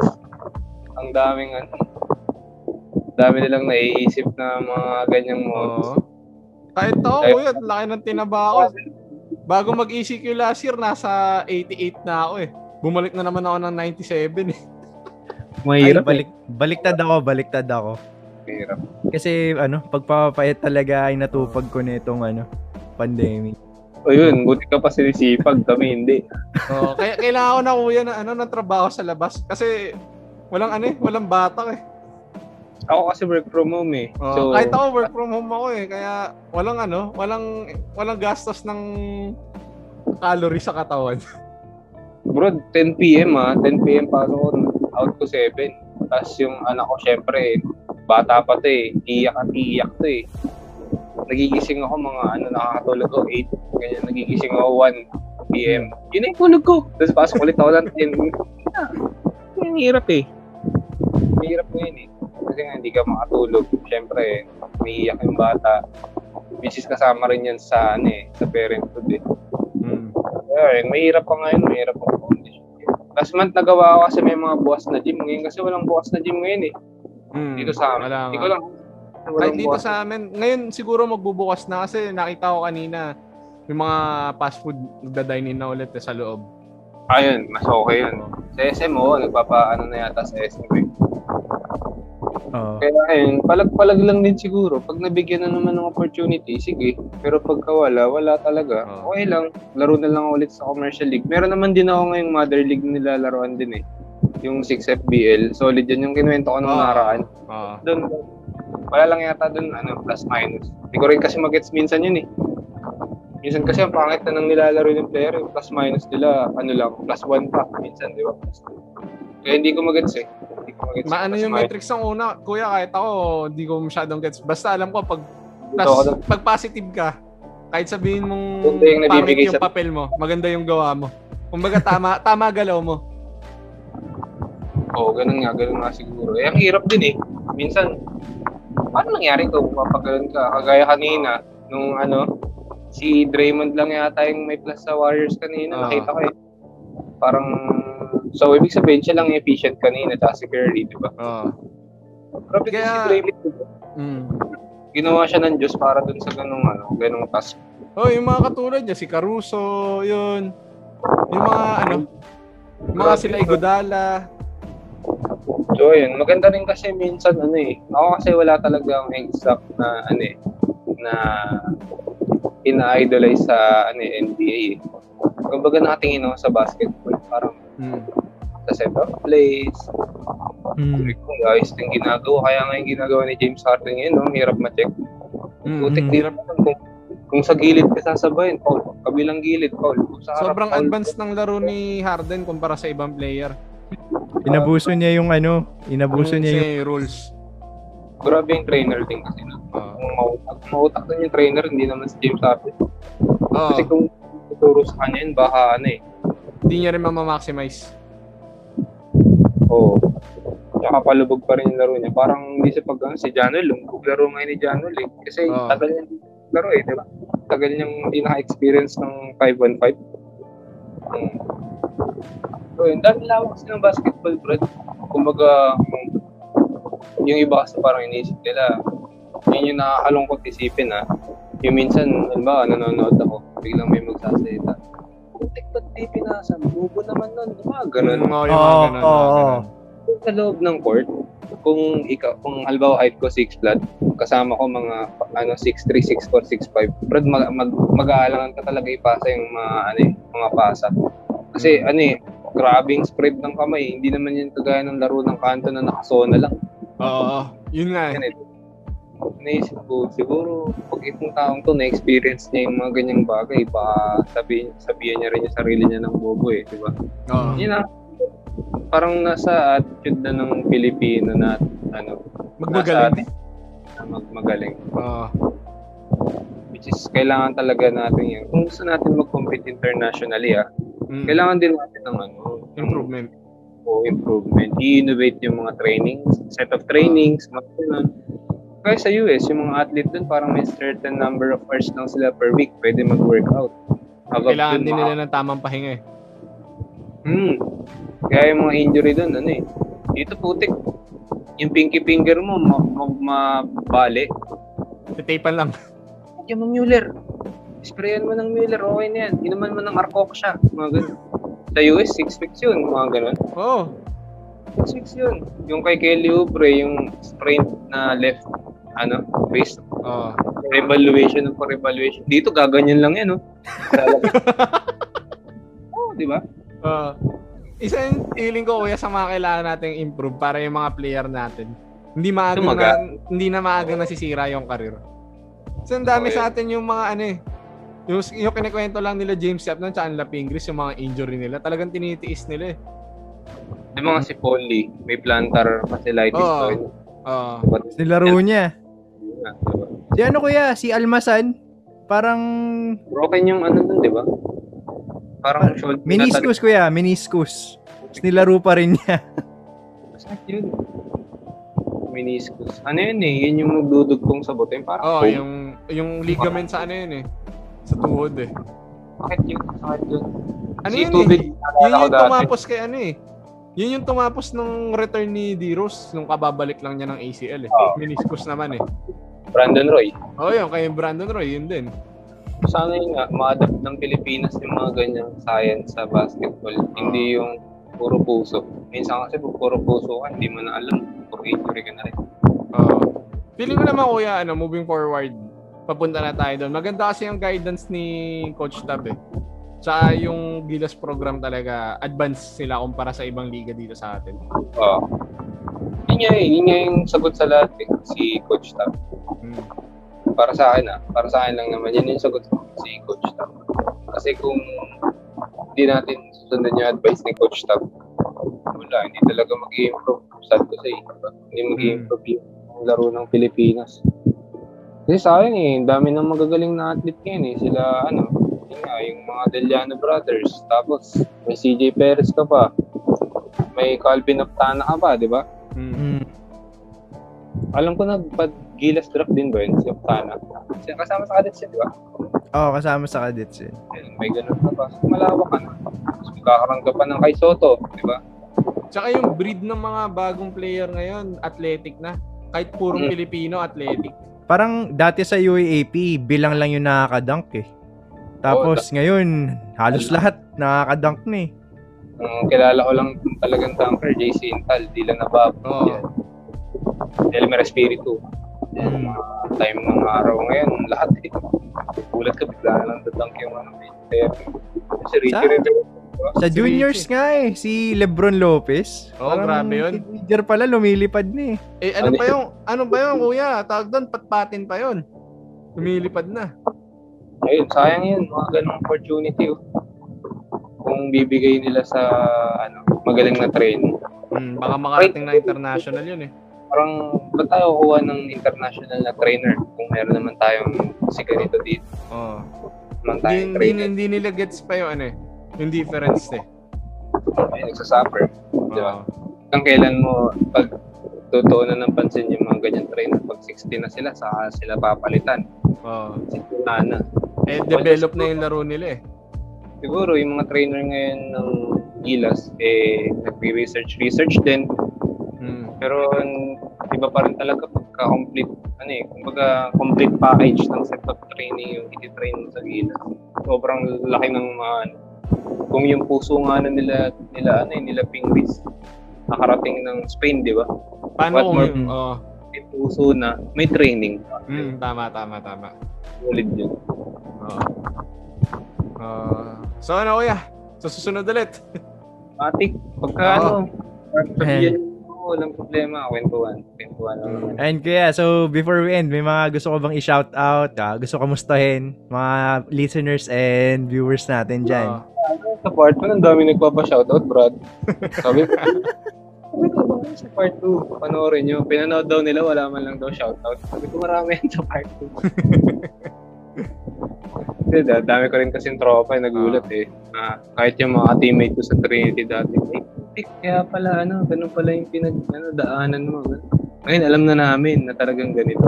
Ang daming ano. dami nilang naiisip na mga ganyang modus. Oo. Kahit ako, Ay- kuya, ang laki ng tinaba ako. Bago mag-ECQ last year, nasa 88 na ako eh. Bumalik na naman ako ng 97 eh. Ay, Mahirap balik, baliktad ako, baliktad ako. eh. Mahirap. Kasi ano, pagpapapayat talaga ay natupag ko nitong ano, pandemic. O yun, buti ka pa sinisipag. Kami hindi. Oo, kaya kailangan ko na kuya na ano, ng trabaho sa labas. Kasi walang ano eh, walang batak eh. Ako kasi work from home eh. Oo, so, kahit ako work from home ako eh. Kaya walang ano, walang walang gastos ng calorie sa katawan. bro, 10 p.m. ah. 10 p.m. pasok ko. Out ko 7. Tapos yung anak ko, syempre, bata pa to eh. Iyak at iyak to eh. Nagigising ako mga ano, nakakatulog ko 8. Ganyan, nagigising ako 1 p.m. Yun na yung tulog ko. Tapos pasok ulit ako ng 10. Ang hirap eh. Mahirap mo yun eh. Kasi nga hindi ka makatulog. Syempre, may iyak yung bata. Misis kasama rin yan sa, ano eh, sa parenthood eh. Mm. Ayun, mahirap pa ngayon, mahirap pa condition. Last month nagawa ko kasi may mga bukas na gym. Ngayon kasi walang bukas na gym ngayon eh. Mm. Dito sa amin. Wala Hindi ko lang. Walang dito bukas. sa amin, ngayon siguro magbubukas na kasi nakita ko kanina yung mga fast food nagda-dine in na ulit eh, sa loob. Ayun, mas okay yun. Sa SM, oo, nagpapaano na yata sa SM. eh. Oo. Kaya ayun, palag-palag lang din siguro. Pag nabigyan na naman ng opportunity, sige. Pero pagka wala, wala talaga. Oo. Okay lang. Laro na lang ulit sa commercial league. Meron naman din ako ngayong mother league na nilalaroan din eh. Yung 6FBL. Solid yun yung kinuwento ko nung Oo. nakaraan. Oo. doon wala lang yata doon ano plus minus hindi ko rin kasi magets minsan yun eh minsan kasi ang pangit na nang nilalaro ng player yung plus minus nila ano lang plus 1 pa minsan di ba? Kaya hindi ko magets eh. Hindi ko magets. Maano yung minus. metrics ng una, kuya, kahit ako, hindi ko masyadong gets. Basta alam ko, pag, plus, pag positive ka, kahit sabihin mong yung pangit yung sa- papel mo, maganda yung gawa mo. Kumbaga tama, tama galaw mo. oo ganun nga ganun nga siguro. Eh ang hirap din eh. Minsan paano nangyari ko mapapagalan ka? Kagaya kanina nung ano si Draymond lang yata yung may plus sa Warriors kanina Ah. nakita ko eh parang so ibig sabihin siya lang efficient kanina tsaka si Curry di ba Oo. Grabe din Kaya- si Draymond. di ba? Mm. Ginawa siya ng Diyos para dun sa ganung ano, ganung task. Oh, yung mga katulad niya, si Caruso, yun. Yung mga ano, yung mga sila Igodala. So ayun, maganda rin kasi minsan ano eh. Ako kasi wala talagang exact na ano eh, na ina-idolize sa ano eh, NBA eh. Kumbaga nakatingin ako sa basketball, parang Mm. sa set of plays, Mm. kung ayos yung ginagawa. Kaya nga yung ginagawa ni James Harden ngayon, no? hirap ma-check. Mm. Putik Mm. di naman kung, kung sa gilid ka sasabayin, foul. Kabilang gilid. Kung sa harap, Sobrang foul. advanced ng laro ni Harden kumpara sa ibang player. Inabuso niya yung ano, inabuso Yung niya yung rules. Grabe yung trainer din kasi. No? Oo. Kung mautak, mautak din yung trainer, hindi naman si James Harden. Oo. Kasi kung tuturo sa kanya yun, baka ano eh. Hindi niya rin mamamaximize. Oo. Tsaka palubog pa rin yung laro niya. Parang hindi sa pag ano, si Janol, lumubog laro ngayon ni Janol eh. Kasi Oo. tagal niya laro eh, di ba? Tagal niyang hindi naka-experience ng 5-1-5. Hmm. So, yun, dami lawak kasi ng basketball, bro. Kumbaga, yung iba kasi parang iniisip nila, yun yung nakakalungkot isipin ah. Yung minsan, halimbawa, nanonood ako, biglang may magsasalita. Putik ba't di pinasa? Bubo naman nun. Diba? Ganun Oo, yung mga Oo, ganun, oo. ganun. sa loob ng court, kung ikaw, kung halimbawa height ko 6 flat, kasama ko mga ano 6'3, 6'4, 6'5, Brad, mag, mag, mag-aalangan ka talaga ipasa yung mga ano eh, mga pasa. Kasi ano eh, grabing spread ng kamay, hindi naman yun kagaya ng laro ng kanto na nakasona lang. Oo, yun nga eh. Ganito. Naisip ko, siguro, pag itong taong to, na-experience niya yung mga ganyang bagay, baka sabihin, sabihan niya rin yung sarili niya ng bobo eh, di ba? Oo. Yun ang, parang nasa attitude na ng Pilipino na, ano, Magmagaling. na mag magaling. Oo. Which is, kailangan talaga natin yan. Kung gusto natin mag-compete internationally, ah, Mm. kailangan din natin ng ano, Improvement. o improvement. I-innovate yung mga trainings, set of trainings, mga ganun. Kaya sa US, yung mga athlete dun, parang may certain number of hours lang sila per week pwede mag-workout. Habang Kailangan din nila ng tamang pahinga eh. Hmm. Kaya yung mga injury dun, ano eh. Dito putik, yung pinky finger mo, ma- ma- mabali. Titapan lang. Lagyan mo Mueller. Sprayan mo ng Mueller, okay na yan. Inuman mo ng Arcoxa, mga ganun. Sa US, 6 weeks yun, mga ganun. Oo. 6 weeks yun. Yung kay Kelly Oubre, yung sprained na left, ano, wrist, Oo. revaluation for evaluation. Dito, gaganyan lang yan, no? Oo, oh, di ba? Oo. isa yung feeling ko kuya sa mga kailangan nating improve para yung mga player natin. Hindi maaga Tumaga. na, hindi na maaga nasisira yung karir. So, ang dami Okay. sa atin yung mga ano eh, yung, yung kinikwento lang nila James Yap nun tsaka nila Pingris, yung mga injury nila, talagang tinitiis nila eh. Yung mga si Paul Lee, may plantar fasciitis Oo. to. Oo. But, Nilaro niya. Diba? Si ano kuya, si Almasan, parang Broken yung ano dun, di ba? Parang shoulder. meniscus kuya, meniscus. Tapos nilaro pa rin niya. Sakit yun. Meniscus. Ano yun eh? Yun yung magdudugtong sa buto. Yung parang Oo, foam. yung, yung ligament sa ano yun eh. Sa tuhod eh. Sakit yun. Sakit yun. Ano Si yun tubig, eh? Yun yung tumapos kay ano eh. Yun yung tumapos nung return ni D-Rose nung kababalik lang niya ng ACL eh. Oo. Meniscus naman eh. Brandon Roy. Oo, yun. Kay Brandon Roy, yun din. Sana yun nga, ma-adapt ng Pilipinas yung mga ganyang science sa basketball. Hindi yung puro puso. Minsan kasi pag puro puso ka, hindi mo na alam. Puro injury ka na rin. Oo. feeling ko naman kuya, ano, moving forward, papunta na tayo doon. Maganda kasi yung guidance ni Coach Tab eh. Tsaka yung Gilas program talaga, advanced sila kumpara sa ibang liga dito sa atin. Oo. Yun nga eh, yun nga yung sagot sa lahat eh, si Coach Tab. Hmm. Para sa akin ah, para sa akin lang naman, yun yung sagot si Coach Tab. Kasi kung hindi natin susundan yung advice ni Coach Tab, wala, hindi talaga mag-i-improve. Sad ko say, hindi mag-i-improve yung laro ng Pilipinas. Kasi sa akin eh, dami ng magagaling na athlete ngayon eh. Sila, ano, yun nga, yung mga Deliano Brothers. Tapos, may CJ Perez ka pa. May Calvin Optana ka pa, di ba? Hmm. Mm. Alam ko na, pag Gilas draft din ba yun, si Optana? Kasi kasama sa cadets yun, di ba? Oo, kasama sa cadets yun. Ayun, may ganun ka pa. So, malawak ka na. Tapos magkakaroon ka pa ng kay Soto, di ba? Tsaka yung breed ng mga bagong player ngayon, athletic na. Kahit purong Mm. Pilipino, athletic. Parang dati sa UAAP, bilang lang yung nakakadunk eh. Tapos ngayon, halos lahat nakakadunk na eh. Ang kilala ko lang talagang dunker, JC Intal, Dylan Nabab, Oo. yan. Elmer Espiritu. Yan, Mm. mga time ng araw ngayon, lahat eh. Gulat ka, bigla na lang dadunk yung ano, may player. Si Richie Sa- Rivera, Sa Si juniors Richie. nga eh, si Lebron Lopez. Oo, grabe yun. Teenager pala, lumilipad na eh. Eh, ano Ano pa yung, ano ba yung kuya? Tawag doon, patpatin pa yon. Lumilipad na. Ayun, sayang yun, mga ganong opportunity. Oh. Kung bibigay nila sa ano, magaling na training. Hmm, baka makarating na international yun eh. Parang, ba't tayo kuha ng international na trainer kung meron naman tayong si ganito dito? Oo. Naman Hindi, tayong hindi, trainer. hindi nila gets pa yung ano eh. Yung difference eh. Ayun, nagsasuffer. Di ba? Hanggang kailan mo pag tutuunan ng pansin yung mga ganyan trainer, pag 60 na sila, saka sila papalitan. Oo. 60 na na. Eh, develop na yung laro nila eh. Siguro, yung mga trainer ngayon ng Gilas, eh, nag-research, research din. Hmm. Pero, iba pa rin talaga pagka complete, ano eh, kumbaga complete package ng set of training yung iti-train mo sa Gilas. Sobrang laki ng mga, ano, kung yung puso nga na nila, nila, ano eh, nila Pingris, nakarating ng Spain, di ba? Paano What kung more? yung... Oo. May puso na, may training. Hmm, tama, tama, tama. Solid yun. Oo. Ah, so ano kuya? Sa susunod ulit. Matik, pagka Oo. ano, sabihan mo walang problema. Kwentuhan. Kwentuhan lang naman. And kuya, so before we end, may mga gusto ko bang i-shout out? Ah, gusto ko mustahin mga listeners and viewers natin dyan. Oo. Sa part 1, ang dami nagpapa-shoutout, Brad. Sabi ko, sabi ko, bakit sa part 2, panoorin nyo. Pinanood daw nila, wala man lang daw shoutout. Sabi ko, marami yan sa part 2. Kasi da- dami ko rin kasing tropa, eh, nagulat eh. Ah, kahit yung mga teammate ko sa Trinity dati, eh, eh, kaya pala, ano, ganun pala yung pinag, ano, daanan mo. Ngayon, alam na namin na talagang ganito.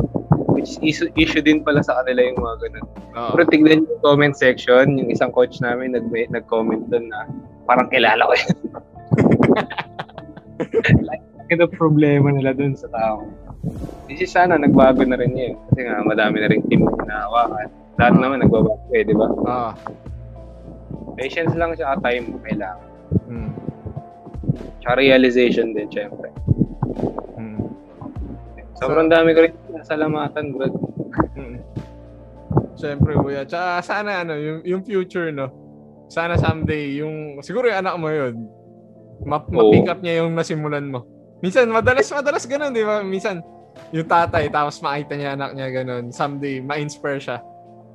Which is issue, issue din pala sa kanila yung mga ganun. Oo. Pero tignan yung comment section, yung isang coach namin nag nag-comment doon na parang kilala ko yun. like, ito problema nila doon sa tao. Kasi sana nagbago na rin yun. Kasi nga madami na rin team na hinahawakan. Lahat Ah. naman nagbabago eh, di ba? Oo. Patience lang siya time kailangan. Mm. Tsaka realization din, syempre. Mm. Sobrang dami ko rin salamatan, bro. Mm. Siyempre, kuya. Tsaka sana ano, yung, yung future, no? Sana someday, yung, siguro yung anak mo yun, ma- ma-pick up niya yung nasimulan mo. Minsan, madalas, madalas ganun, di ba? Minsan, yung tatay, tapos makita niya anak niya ganun. Someday, ma-inspire siya.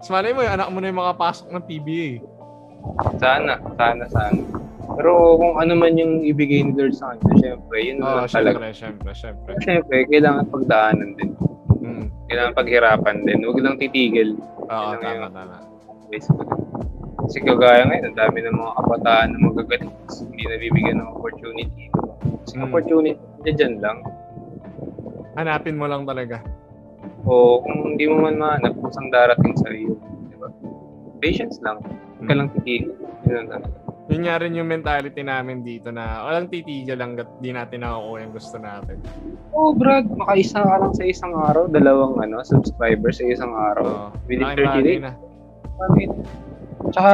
Tapos malay mo, yung anak mo na yung makapasok ng PBA. Sana, sana, sana. Pero kung ano man yung ibigay ni Lord sa kanya, syempre, yun Oo, lang talaga. syempre, syempre, syempre. Kailangan pagdaanan din. Mm. Kailangan paghirapan din. Huwag lang titigil. Oo, lang tama, tama. Facebook. Kasi kagaya ngayon, ang dami ng mga kabataan na magagaling. Hindi nabibigyan ng opportunity. Kasi Mm. opportunity, dyan lang. Hanapin mo lang talaga. O kung hindi mo man mahanap, kusang darating sa iyo. Diba? Patience lang. Huwag ka Mm. lang titigil. Yun lang. Yun nga rin yung mentality namin dito na walang titigil hanggat di natin nakukuha yung gusto natin. Oh, Brad, makaisa ka lang sa isang araw, dalawang ano, subscribers sa isang araw. Oo. Within Laking 30 bagay days. na. Bakit? Tsaka,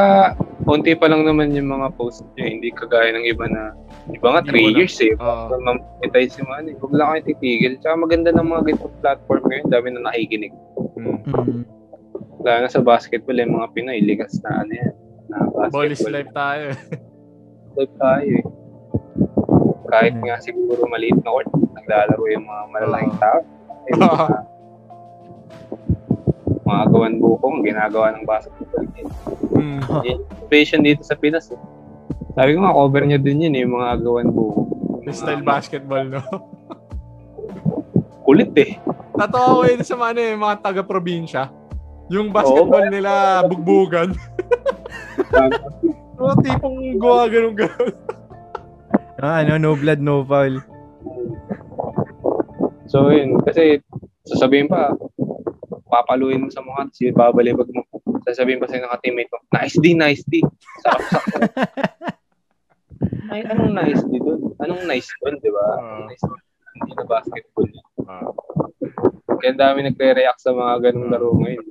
konti pa lang naman yung mga post nyo. Hindi kagaya ng iba na, Hindi 3 mo na- years eh. Kung mamonetize yung ano eh. Huwag lang kayo titigil. Tsaka maganda ng mga ganitong platform ngayon. Dami na nakikinig. Mm. Lalo na sa basketball, yung mga Pinoy, ligas na ano yan. Na Ball is basketball. life tayo. Life tayo eh. Kahit nga siguro maliit na court, naglalaro yung mga malalaking tao. Eh, mga, mga gawan bukong, ginagawa ng basketball. Eh. mm. Innovation dito sa Pinas. Eh. Sabi ko nga, cover niya din yun eh, yung mga gawan buko. Style basketball, no? Kulit eh. Tatawa ko yun sa mga, ano, eh, mga taga-probinsya. Yung basketball nila, bugbugan. Mga tipong gawa ganun ganun. Ah, ano, no blood, no foul. So yun, kasi sasabihin pa, papaluin mo sa mukha, tapos babalibag mo. Sasabihin pa sa'yo ng ka-teammate mo, nice D, nice D. Sarap sakto. Ay, anong nice D doon? Anong nice doon, di ba? Anong nice doon? Hindi na basketball. Ah. Kaya ang dami nagre-react sa mga ganung laro ngayon.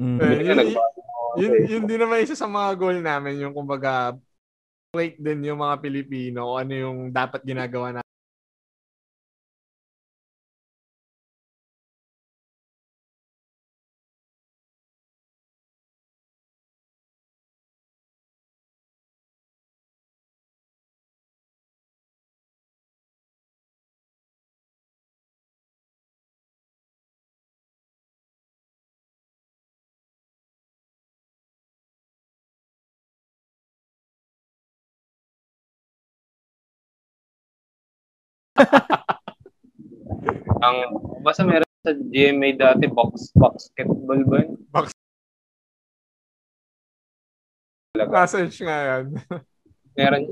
Mm. Eh, Yun yun-. Yun, yun din naman isa sa mga goal namin, yung kumbaga, plate din yung mga Pilipino ano yung dapat ginagawa natin. Ang, basta meron sa GMA dati, box, basketball ba yun? Box. Message nga yan. Meron